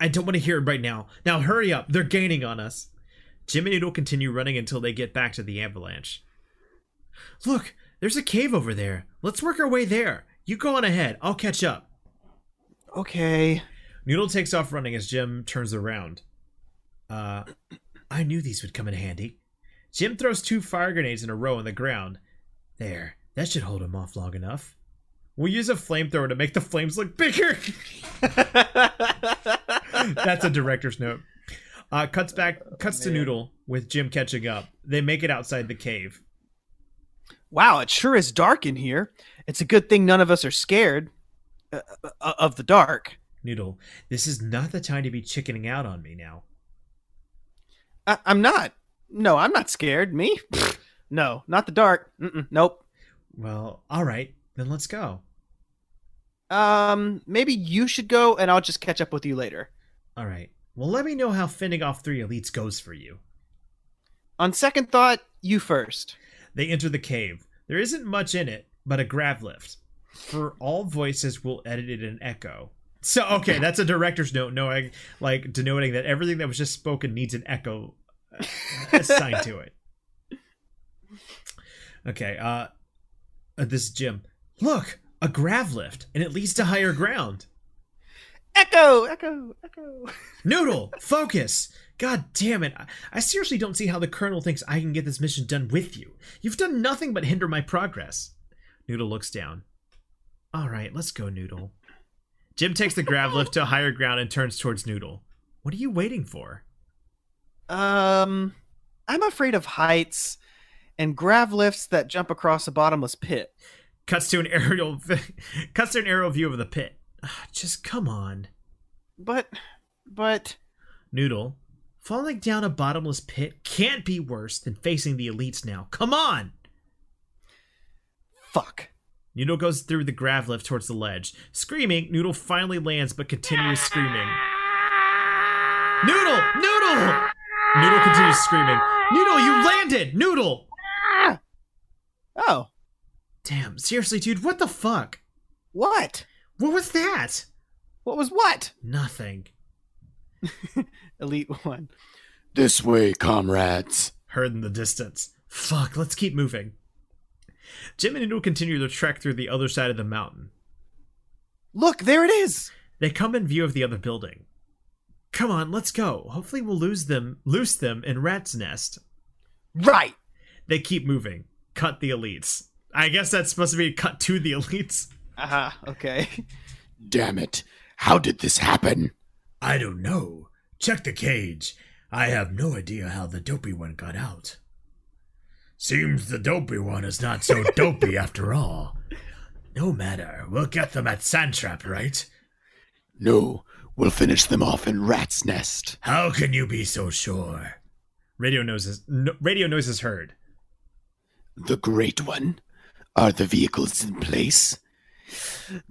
I don't want to hear it right now. Now hurry up. They're gaining on us. Jim and Noodle continue running until they get back to the avalanche. Look, there's a cave over there. Let's work our way there. You go on ahead. I'll catch up. Okay. Noodle takes off running as Jim turns around. Uh, I knew these would come in handy. Jim throws two fire grenades in a row on the ground. There, that should hold him off long enough. We'll use a flamethrower to make the flames look bigger. That's a director's note. Uh, cuts back, cuts to. Noodle with Jim catching up. They make it outside the cave. wow, it sure is dark in here. It's a good thing none of us are scared uh, uh, of the dark. Noodle, this is not the time to be chickening out on me now. I- I'm not. No, I'm not scared. Me? No, not the dark. Mm-mm, nope. Well, all right, then let's go. Um, maybe you should go, and I'll just catch up with you later. All right. Well, let me know how fending off three elites goes for you. On second thought, you first. They enter the cave. There isn't much in it, but a grav lift. For all voices, we'll edit it in echo. So, okay, that's a director's note, knowing, like, denoting that everything that was just spoken needs an echo uh, assigned to it. Okay, uh, uh, this is Jim. Look, a grav lift, and it leads to higher ground. Echo, echo, echo. Noodle, focus! God damn it. I- I seriously don't see how the Colonel thinks I can get this mission done with you. You've done nothing but hinder my progress. Noodle looks down. All right, let's go, Noodle. Jim takes the grav lift to higher ground and turns towards Noodle. What are you waiting for? Um, I'm afraid of heights and grav lifts that jump across a bottomless pit. Cuts to an aerial cuts to an aerial view of the pit. Ah, Just come on. But, but Noodle, falling down a bottomless pit can't be worse than facing the elites now. Come on! fuck. Noodle goes through the grav lift towards the ledge. Screaming, Noodle finally lands but continues screaming. Noodle! Noodle! Noodle continues screaming. Noodle, you landed! Noodle! Oh, Damn, seriously, dude, what the fuck? what? What was that? What was what? Nothing. Elite one. This way, comrades. Heard in the distance. Fuck, let's keep moving. Jim and Noodle continue their trek through the other side of the mountain. Look, there it is. They come in view of the other building. Come on, let's go. Hopefully we'll lose them loose them in Rat's Nest. Right. They keep moving. Cut the elites. I guess that's supposed to be a cut to the elites. Aha. Okay. Damn it. How did this happen? I don't know. Check the cage. I have no idea how the dopey one got out. Seems the dopey one is not so dopey after all. No matter. We'll get them at Sandtrap, right? No, we'll finish them off in Rat's Nest. How can you be so sure? Radio noises. No, radio noises heard. The Great One? Are the vehicles in place?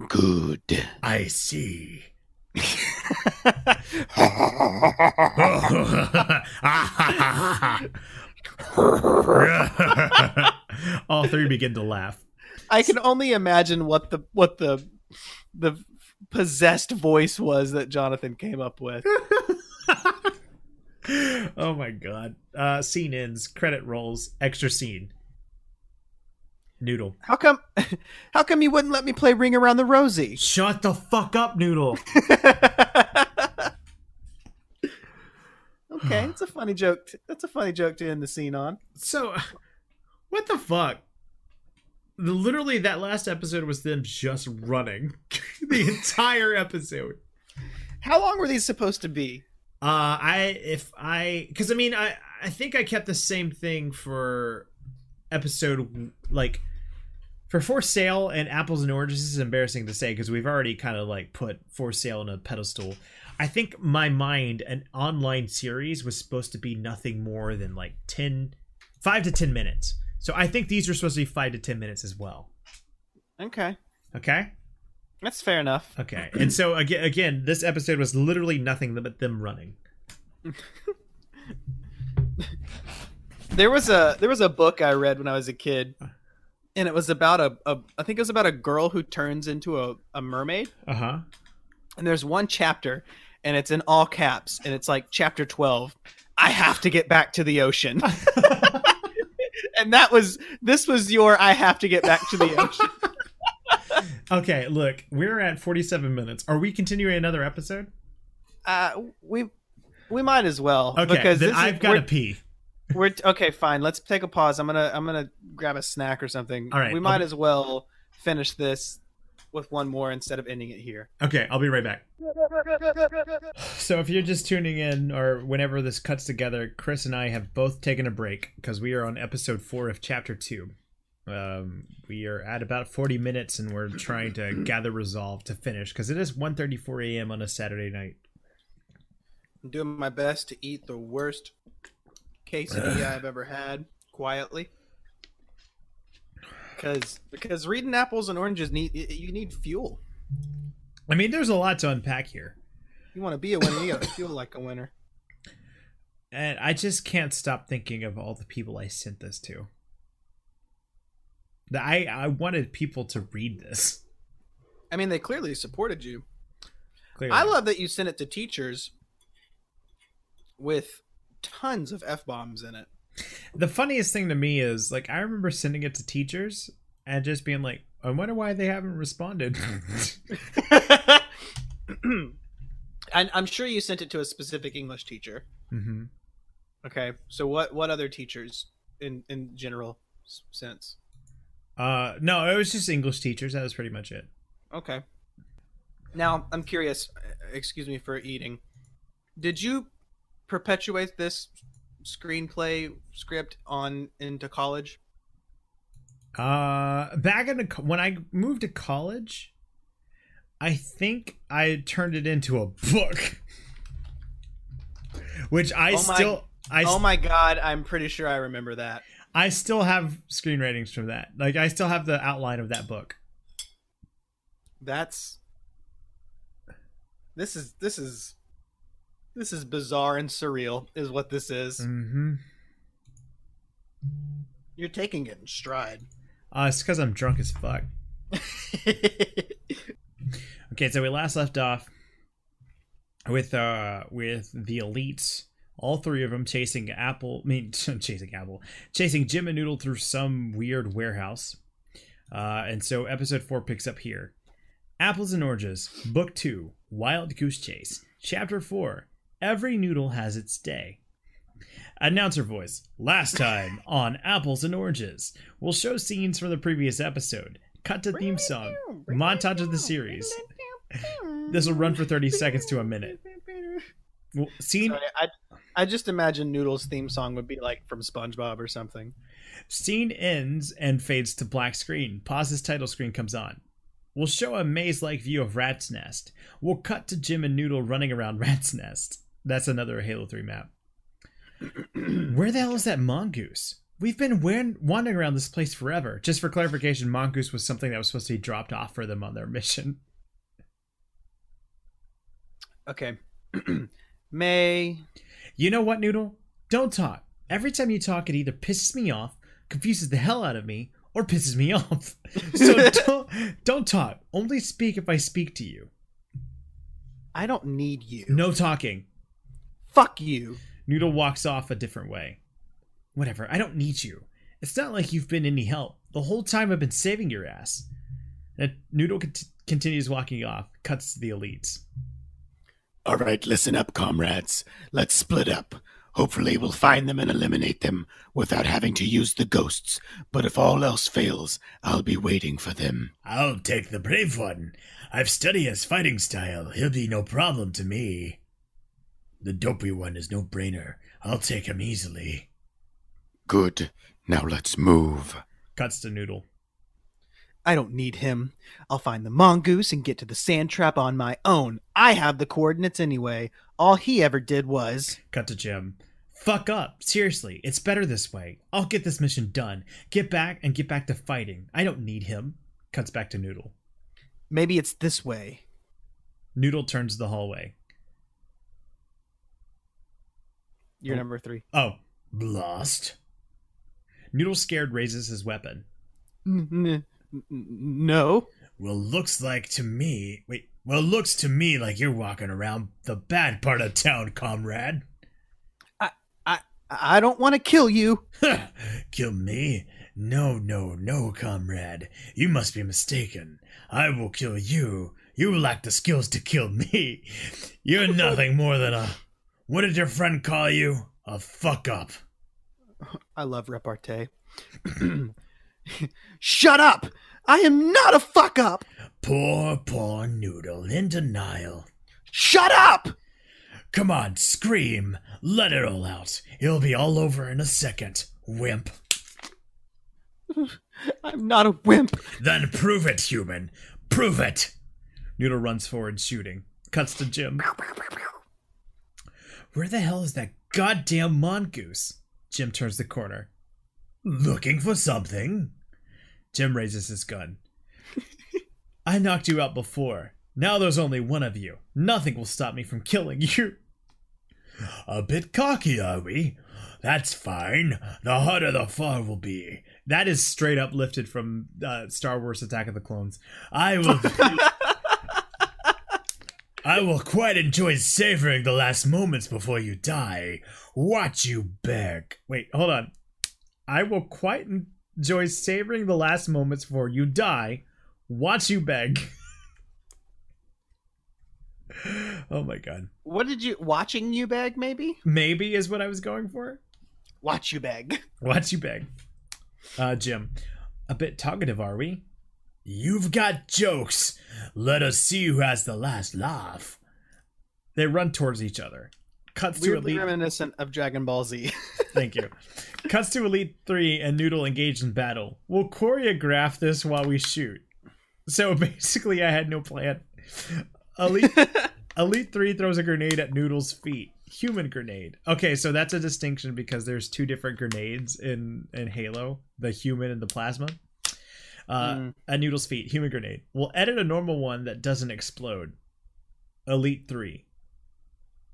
Good. I see. All three begin to laugh. I can only imagine what the what the the possessed voice was that Jonathan came up with. oh my god. Uh scene ends, credit rolls, extra scene. Noodle. How come how come you wouldn't let me play Ring Around the Rosie? Shut the fuck up, Noodle. Okay, it's a funny joke. t- That's a funny joke to end the scene on. So what the fuck? Literally that last episode was them just running. the entire episode. How long were these supposed to be? Uh, I if I because I mean I I think I kept the same thing for episode like for for sale and apples and oranges. This is embarrassing to say because we've already kind of like put for sale on a pedestal. I think my mind an online series was supposed to be nothing more than like 10 5 to 10 minutes. So I think these are supposed to be 5 to 10 minutes as well. Okay, Okay? that's fair enough. Okay. And so again again this episode was literally nothing but them running. There was a there was a book I read when I was a kid, and it was about a, a I think it was about a girl who turns into a, a mermaid. Uh-huh. And there's one chapter, and it's in all caps, and it's like chapter twelve. I have to get back to the ocean. and that was this was your I have to get back to the ocean. Okay, look, we're at 47 minutes. Are we continuing another episode? Uh, we we might as well Okay, because I've got to we're- pee. We're okay, fine. Let's take a pause. I'm gonna I'm gonna grab a snack or something. All right, we I'll might as well finish this with one more instead of ending it here. Okay, I'll be right back. So if you're just tuning in or whenever this cuts together, Chris and I have both taken a break because we are on episode 4 of chapter 2. Um, we are at about 40 minutes and we're trying to gather resolve to finish because it is 1.34 a.m. on a Saturday night. I'm doing my best to eat the worst quesadilla I've ever had quietly. Because because reading apples and oranges need you need fuel. I mean, there's a lot to unpack here. You want to be a winner, you gotta feel like a winner. And I just can't stop thinking of all the people I sent this to. I, I wanted people to read this. I mean, they clearly supported you. Clearly. I love that you sent it to teachers with tons of f bombs in it. The funniest thing to me is like I remember sending it to teachers and just being like, I wonder why they haven't responded. and I'm sure you sent it to a specific English teacher. hmm Okay, so what what other teachers in in general sense? Uh, no, it was just English teachers. That was pretty much it. Okay. Now I'm curious. Excuse me for eating. Did you perpetuate this screenplay script on into college? Uh, back in the, when I moved to college, I think I turned it into a book, which I Oh my- still I oh my god, I'm pretty sure I remember that. I still have screen ratings from that. Like I still have the outline of that book. That's this is this is this is bizarre and surreal is what this is. Mm-hmm. You're taking it in stride. Uh, it's because I'm drunk as fuck. Okay, so we last left off with uh with the elites, all three of them chasing Apple. I mean, chasing Apple, chasing Jim and Noodle through some weird warehouse. Uh, and so episode four picks up here. Apples and Oranges, Book Two, Wild Goose Chase, Chapter Four. Every noodle has its day. Announcer voice. Last time on Apples and Oranges, we'll show scenes from the previous episode. Cut to theme song. Montage of the series. This will run for 30 seconds to a minute. Well, scene Sorry, I I just imagine Noodle's theme song would be like from SpongeBob or something. scene ends and fades to black screen. Pause's title screen comes on. We'll show a maze-like view of Rat's Nest. We'll cut to Jim and Noodle running around Rat's Nest. That's another Halo 3 map. Where the hell is that mongoose? We've been wandering around this place forever. Just for clarification, mongoose was something that was supposed to be dropped off for them on their mission. Okay. May You know what, Noodle? Don't talk. Every time you talk, it either pisses me off, confuses the hell out of me, or pisses me off. So don't, don't talk. Only speak if I speak to you. I don't need you. No talking. Fuck you. Noodle walks off a different way. Whatever, I don't need you. It's not like you've been any help. The whole time I've been saving your ass. And Noodle cont- continues walking off, cuts to the elites. All right, listen up, comrades. Let's split up. Hopefully, we'll find them and eliminate them without having to use the ghosts. But if all else fails, I'll be waiting for them. I'll take the brave one. I've studied his fighting style. He'll be no problem to me. The dopey one is no brainer. I'll take him easily. Good. Now let's move. Cuts to Noodle. I don't need him. I'll find the mongoose and get to the Sandtrap on my own. I have the coordinates anyway. All he ever did was. Cut to Jim. Fuck up. Seriously, it's better this way. I'll get this mission done. Get back and get back to fighting. I don't need him. Cuts back to Noodle. Maybe it's this way. Noodle turns the hallway. You're Oh. number three. Oh, blast. Noodle scared raises his weapon. N- n- n- no. Well, looks like to me. Wait. Well, looks to me like you're walking around the bad part of town, comrade. I I I don't want to kill you. Kill me? No, no, no, comrade. You must be mistaken. I will kill you. You lack the skills to kill me. You're nothing more than a. What did your friend call you? A fuck up. I love repartee. Shut up! I am not a fuck up! Poor, poor noodle in denial. Shut up! Come on, scream. Let it all out. It'll be all over in a second, wimp. I'm not a wimp. Then prove it, human. Prove it. Noodle runs forward, shooting. Cuts to Jim. Where the hell is that goddamn mongoose? Jim turns the corner. Looking for something? Jim raises his gun. I knocked you out before. Now there's only one of you. Nothing will stop me from killing you. A bit cocky, are we? That's fine. The harder the fall will be. That is straight up lifted from uh, Star Wars Attack of the Clones. I will. I will quite enjoy savoring the last moments before you die. Watch you beg. Wait, hold on. I will quite enjoy savoring the last moments before you die. Watch you beg. oh my god. What did you watching you beg? Maybe Maybe is what I was going for. watch you beg. Watch you beg. Uh, Jim, a bit talkative, are we? You've got jokes. Let us see who has the last laugh. They run towards each other. Cuts to Weirdly Elite. reminiscent of Dragon Ball Z. Thank you. Cuts to Elite 3 and Noodle engaged in battle. We'll choreograph this while we shoot. So basically, I had no plan. Elite, Elite 3 throws a grenade at Noodle's feet. Human grenade. Okay, so that's a distinction because there's two different grenades in, in Halo the human and the plasma. Uh, Mm. At Noodle's feet, human grenade. We'll edit a normal one that doesn't explode. Elite 3.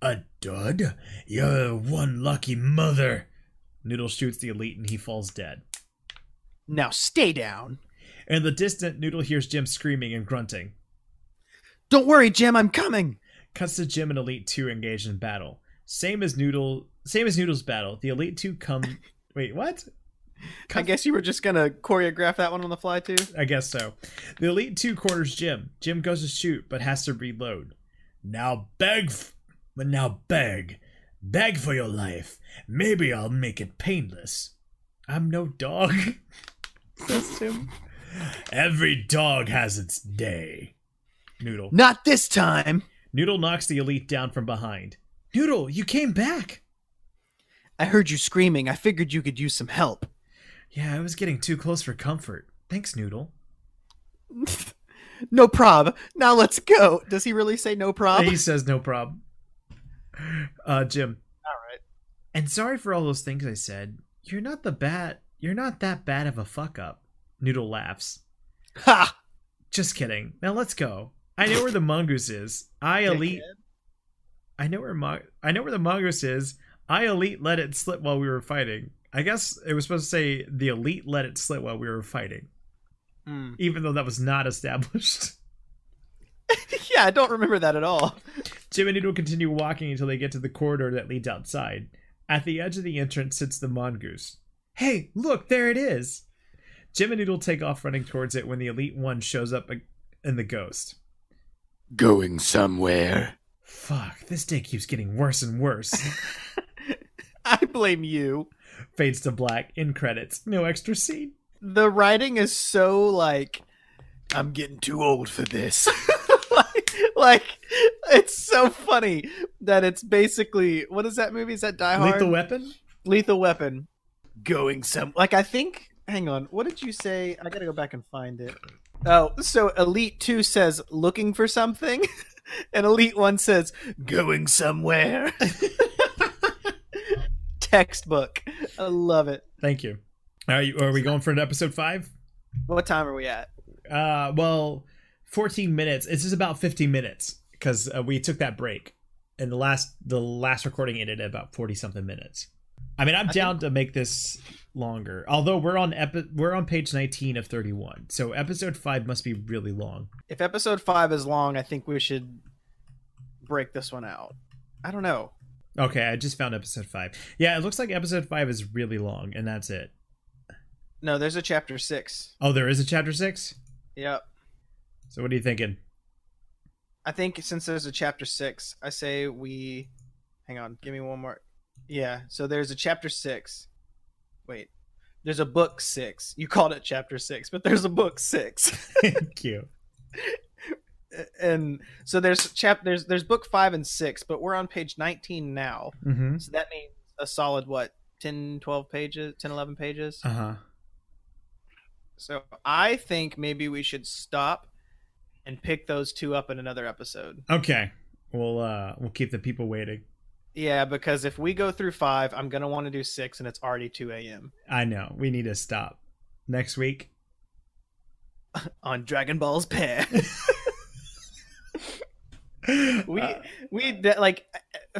A dud? You're one lucky mother. Noodle shoots the elite and he falls dead. now stay down. In the distant, Noodle hears Jim screaming and grunting. Don't worry, Jim. I'm coming. Cuts to Jim and Elite 2 engaged in battle. Same as Noodle same as Noodle's battle. The Elite 2 come wait, what? I guess you were just gonna choreograph that one on the fly too. I guess so. The Elite 2 corners Jim. Jim goes to shoot, but has to reload. Now beg f- now beg. Beg for your life. Maybe I'll make it painless. I'm no dog. Says Jim. Every dog has its day. Noodle. Not this time. Noodle knocks the elite down from behind. Noodle, you came back. I heard you screaming. I figured you could use some help. Yeah, I was getting too close for comfort. Thanks, Noodle. no prob. Now let's go. Does he really say no prob? he says no problem. Uh, Jim. All right. And sorry for all those things I said. You're not the bad. You're not that bad of a fuck up. Noodle laughs. Ha! Just kidding. Now let's go. I know where the mongoose is. I elite. I know where Mo- I know where the mongoose is. I elite let it slip while we were fighting. I guess it was supposed to say the elite let it slip while we were fighting, Mm. even though that was not established. yeah, I don't remember that at all. Jim and Noodle continue walking until they get to the corridor that leads outside. At the edge of the entrance sits the mongoose. Hey, look, there it is! Jim and Noodle take off running towards it when the Elite One shows up in the ghost. Going somewhere. Fuck, this day keeps getting worse and worse. I blame you. Fades to black, in credits, no extra scene. The writing is so like I'm getting too old for this. like, like it's so funny that it's basically what is that movie? Is that Die Hard? Lethal Weapon? Lethal Weapon. Going some. Like I think. Hang on. What did you say? I gotta go back and find it. Oh, so Elite Two says looking for something, and Elite One says Going somewhere. textbook. I love it. Thank you. Are, you, are we going for an episode five? What time are we at? Uh, well, 14 minutes. This is about 15 minutes because uh, we took that break, and the last the last recording ended at about 40 something minutes. I mean, I'm I down to make this longer. Although we're on epi- we're on page 19 of 31, so episode five must be really long. If episode five is long, I think we should break this one out. I don't know. Okay, I just found episode five. Yeah, it looks like episode five is really long, and that's it. No, there's a chapter six. Oh, there is a chapter six. Yep. So what are you thinking? I think since there's a chapter six, I say we. Hang on, give me one more. Yeah, so there's a chapter six. Wait, there's a book six. You called it chapter six, but there's a book six. Thank you. and so there's chap there's there's book five and six, but we're on page 19 now. Mm-hmm. So that means a solid what 10, 12 pages, 10, 11 pages. Uh huh. So I think maybe we should stop and pick those two up in another episode. Okay. We'll uh we'll keep the people waiting. Yeah, because if we go through five, I'm gonna want to do six, and it's already two a.m. I know. We need to stop. Next week. on Dragon Ball's pair. we Uh, we de- like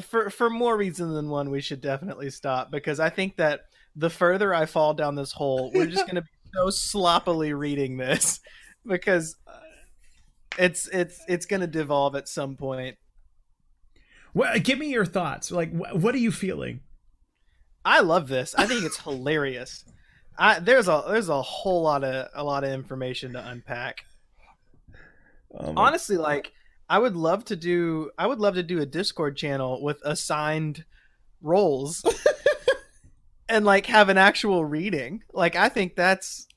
for for more reason than one, we should definitely stop because I think that the further I fall down this hole, we're just gonna be so sloppily reading this because uh, it's it's it's gonna devolve at some point. well, give me your thoughts. Like, wh- what are you feeling? I love this. I think it's hilarious. I, there's a there's a whole lot of a lot of information to unpack. Oh Honestly, like I would love to do I would love to do a Discord channel with assigned roles and like have an actual reading. Like I think that's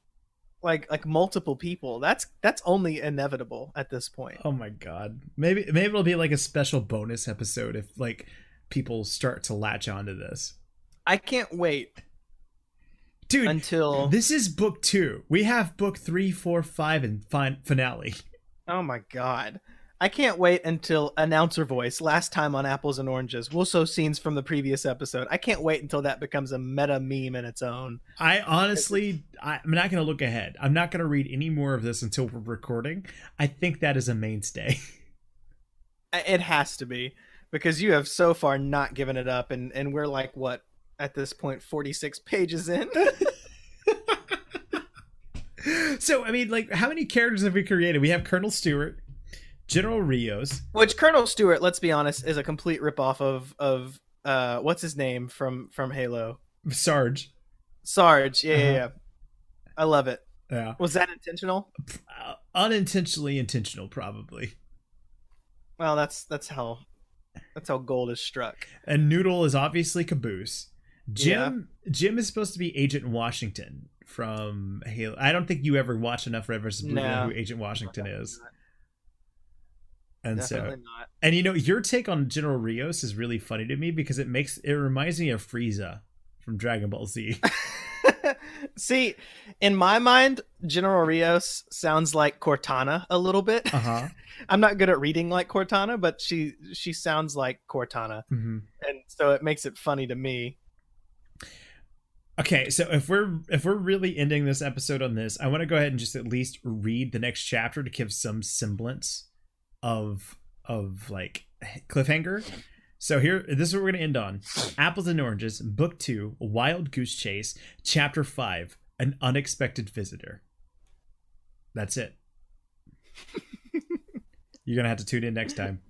like like multiple people. That's that's only inevitable at this point. Oh my god. Maybe maybe it'll be like a special bonus episode if like people start to latch onto this. I can't wait Dude, until this is book two. We have book three, four, five, and fin- finale. Oh my god. I can't wait until announcer voice last time on apples and oranges. We'll show scenes from the previous episode. I can't wait until that becomes a meta meme in its own. I honestly, I'm not going to look ahead. I'm not going to read any more of this until we're recording. I think that is a mainstay. It has to be because you have so far not given it up, and and we're like what at this point, forty six pages in. so, I mean, like, how many characters have we created? We have Colonel Stewart, General Rios. Which Colonel Stewart, let's be honest, is a complete ripoff of of uh what's his name from from Halo, Sarge. Sarge. Yeah, yeah, Uh-huh. yeah. I love it. Yeah. Was that intentional? Uh, unintentionally intentional, probably. Well, that's that's how that's how gold is struck. And Noodle is obviously Caboose. Jim Jim is supposed to be Agent Washington from Halo. I don't think you ever watch enough Red vs. Blue to know No. who Agent Washington is. And Definitely so, not. and you know, your take on General Rios is really funny to me because it makes it reminds me of Frieza from Dragon Ball Z. See, in my mind, General Rios sounds like Cortana a little bit. Uh huh. I'm not good at reading like Cortana, but she she sounds like Cortana, hmm and so it makes it funny to me. Okay, so if we're if we're really ending this episode on this, I want to go ahead and just at least read the next chapter to give some semblance of of like cliffhanger. So here, this is what we're gonna end on: Apples and Oranges, Book Two, Wild Goose Chase, Chapter Five, An Unexpected Visitor. That's it. You're gonna have to tune in next time.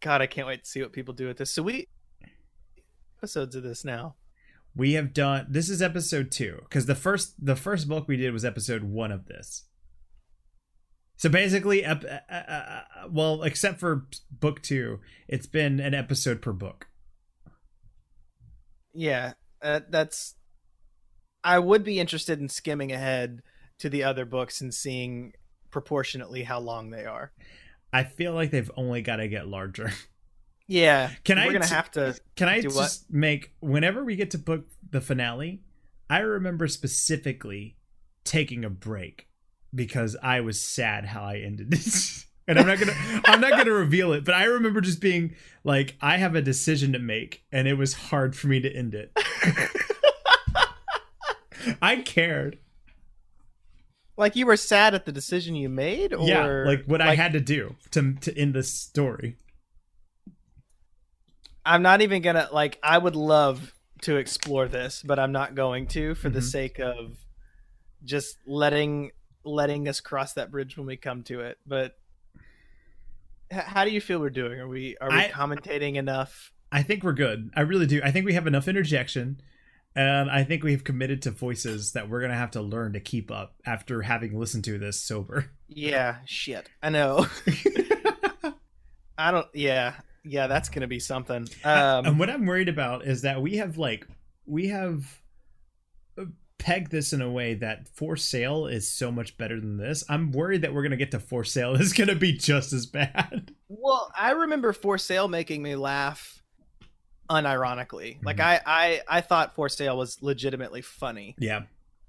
God, I can't wait to see what people do with this. So we episodes of this now. We have done this is episode two because the first the first book we did was episode one of this. So basically, ep- uh, uh, uh, well, except for book two, it's been an episode per book. Yeah, uh, that's. I would be interested in skimming ahead to the other books and seeing proportionately how long they are. I feel like they've only got to get larger. Yeah, Can we're I gonna t- have to. Can I just make whenever we get to book the finale, I remember specifically taking a break because I was sad how I ended this. And I'm not gonna I'm not gonna reveal it, but I remember just being like, I have a decision to make, and it was hard for me to end it. I cared. Like you were sad at the decision you made, or yeah, like what I had to do to to end this story. I'm not even gonna like. I would love to explore this, but I'm not going to for the Mhm. sake of just letting letting us cross that bridge when we come to it. But how do you feel we're doing? Are we are we I- commentating enough? I think we're good. I really do. I think we have enough interjection. And I think we've committed to voices that we're gonna have to learn to keep up after having listened to this sober. Yeah, shit. I know. I don't. Yeah, yeah. That's gonna be something. Um, and what I'm worried about is that we have like we have pegged this in a way that for sale is so much better than this. I'm worried that we're gonna get to for sale is gonna be just as bad. Well, I remember For Sale making me laugh unironically. Like Mhm. I, I I thought For Sale was legitimately funny. Yeah.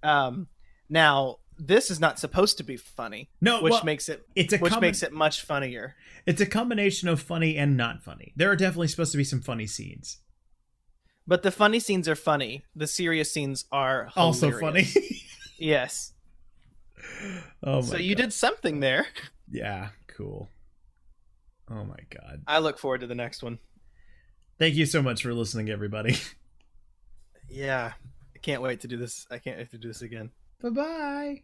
Um now this is not supposed to be funny, No, which well, makes it it's a which combi- makes it much funnier. it's a combination of funny and not funny. There are definitely supposed to be some funny scenes. But the funny scenes are funny. The serious scenes are Also funny. Yes. oh my so you God. did something there. Yeah, cool. Oh my god. I look forward to the next one. Thank you so much for listening everybody. Yeah. I can't wait to do this. I can't wait to do this again. Bye-bye.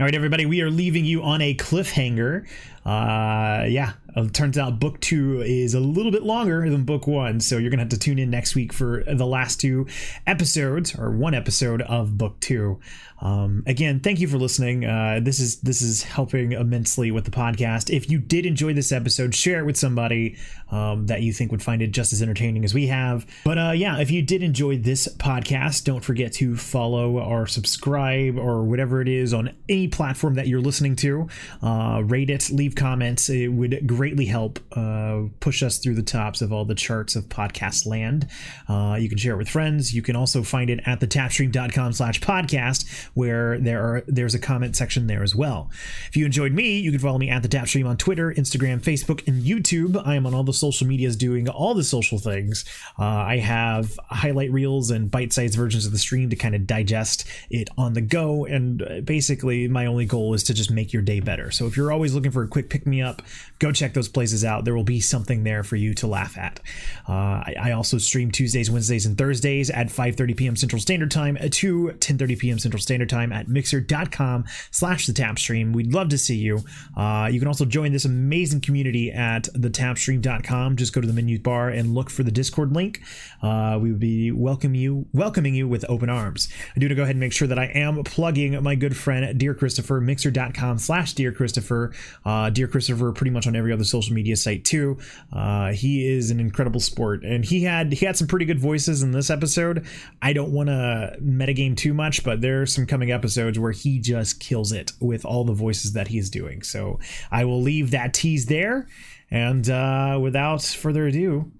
All right, everybody, we are leaving you on a cliffhanger. Uh, yeah, Uh, turns out book two is a little bit longer than book one, so you're gonna have to tune in next week for the last two episodes or one episode of book two. Um, again, thank you for listening. Uh, this is this is helping immensely with the podcast. If you did enjoy this episode, share it with somebody um, that you think would find it just as entertaining as we have. But uh, yeah, if you did enjoy this podcast, don't forget to follow or subscribe or whatever it is on any platform that you're listening to. Uh, rate it, leave comments. It would greatly help uh, push us through the tops of all the charts of podcast land. Uh, you can share it with friends. You can also find it at thetapstream.com slash podcast where there are there's a comment section there as well. If you enjoyed me, you can follow me at the Tapstream on Twitter, Instagram, Facebook, and YouTube. I am on all the social medias doing all the social things. Uh, I have highlight reels and bite-sized versions of the stream to kind of digest it on the go. And uh, basically, my only goal is to just make your day better. So if you're always looking for a quick pick me up, go check those places out. There will be something there for you to laugh at. Uh, I, I, also stream Tuesdays, Wednesdays, and Thursdays at 5:30 p.m. Central Standard Time to 10:30 p.m. Central Standard Time at mixer.com slash the tapstream. We'd love to see you. Uh, you can also join this amazing community at thetapstream.com. Just go to the menu bar and look for the Discord link. Uh, we would be welcome you, welcoming you with open arms. I do want to go ahead and make sure that I am plugging my good friend Dear Christopher, mixer.com slash Dear Christopher. Uh, Dear Christopher, pretty much on every other social media site too. Uh, he is an incredible sport, and he had he had some pretty good voices in this episode. I don't want to metagame too much, but there are some coming episodes where he just kills it with all the voices that he's doing. So I will leave that tease there. And uh, without further ado,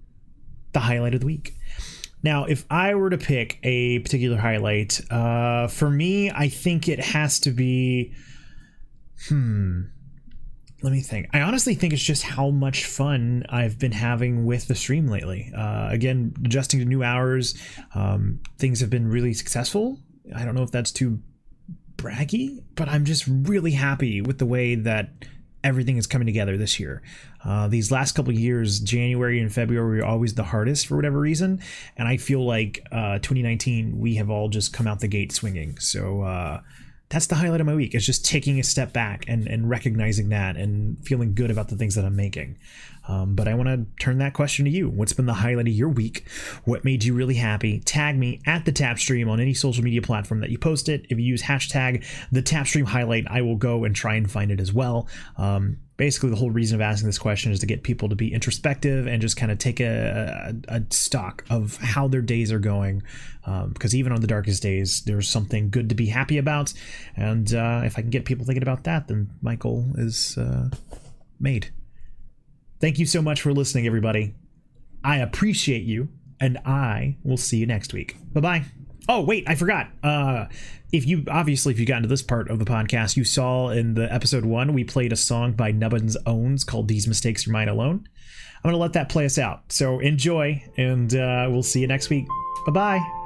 the highlight of the week. Now, if I were to pick a particular highlight, uh, for me, I think it has to be. Hmm. Let me think. I honestly think it's just how much fun I've been having with the stream lately. Uh, again, adjusting to new hours, um, things have been really successful. I don't know if that's too braggy, but I'm just really happy with the way that everything is coming together this year. Uh, these last couple years, January and February are always the hardest for whatever reason, and I feel like uh, 2019 we have all just come out the gate swinging. So uh, that's the highlight of my week. It's just taking a step back and, and recognizing that and feeling good about the things that I'm making. Um, but I want to turn that question to you. What's been the highlight of your week? What made you really happy? Tag me at the Tapstream on any social media platform that you post it. If you use hashtag the Tapstream highlight, I will go and try and find it as well. Um, basically the whole reason of asking this question is to get people to be introspective and just kind of take a, a, a stock of how their days are going um, because even on the darkest days there's something good to be happy about and uh, if i can get people thinking about that then my goal is uh, made thank you so much for listening everybody i appreciate you and i will see you next week bye bye Oh wait, I forgot. Uh, if you obviously if you got into this part of the podcast, you saw in the episode one we played a song by Nubbins Owns called "These Mistakes Are Mine Alone." I'm gonna let that play us out. So enjoy, and uh, we'll see you next week. Bye bye.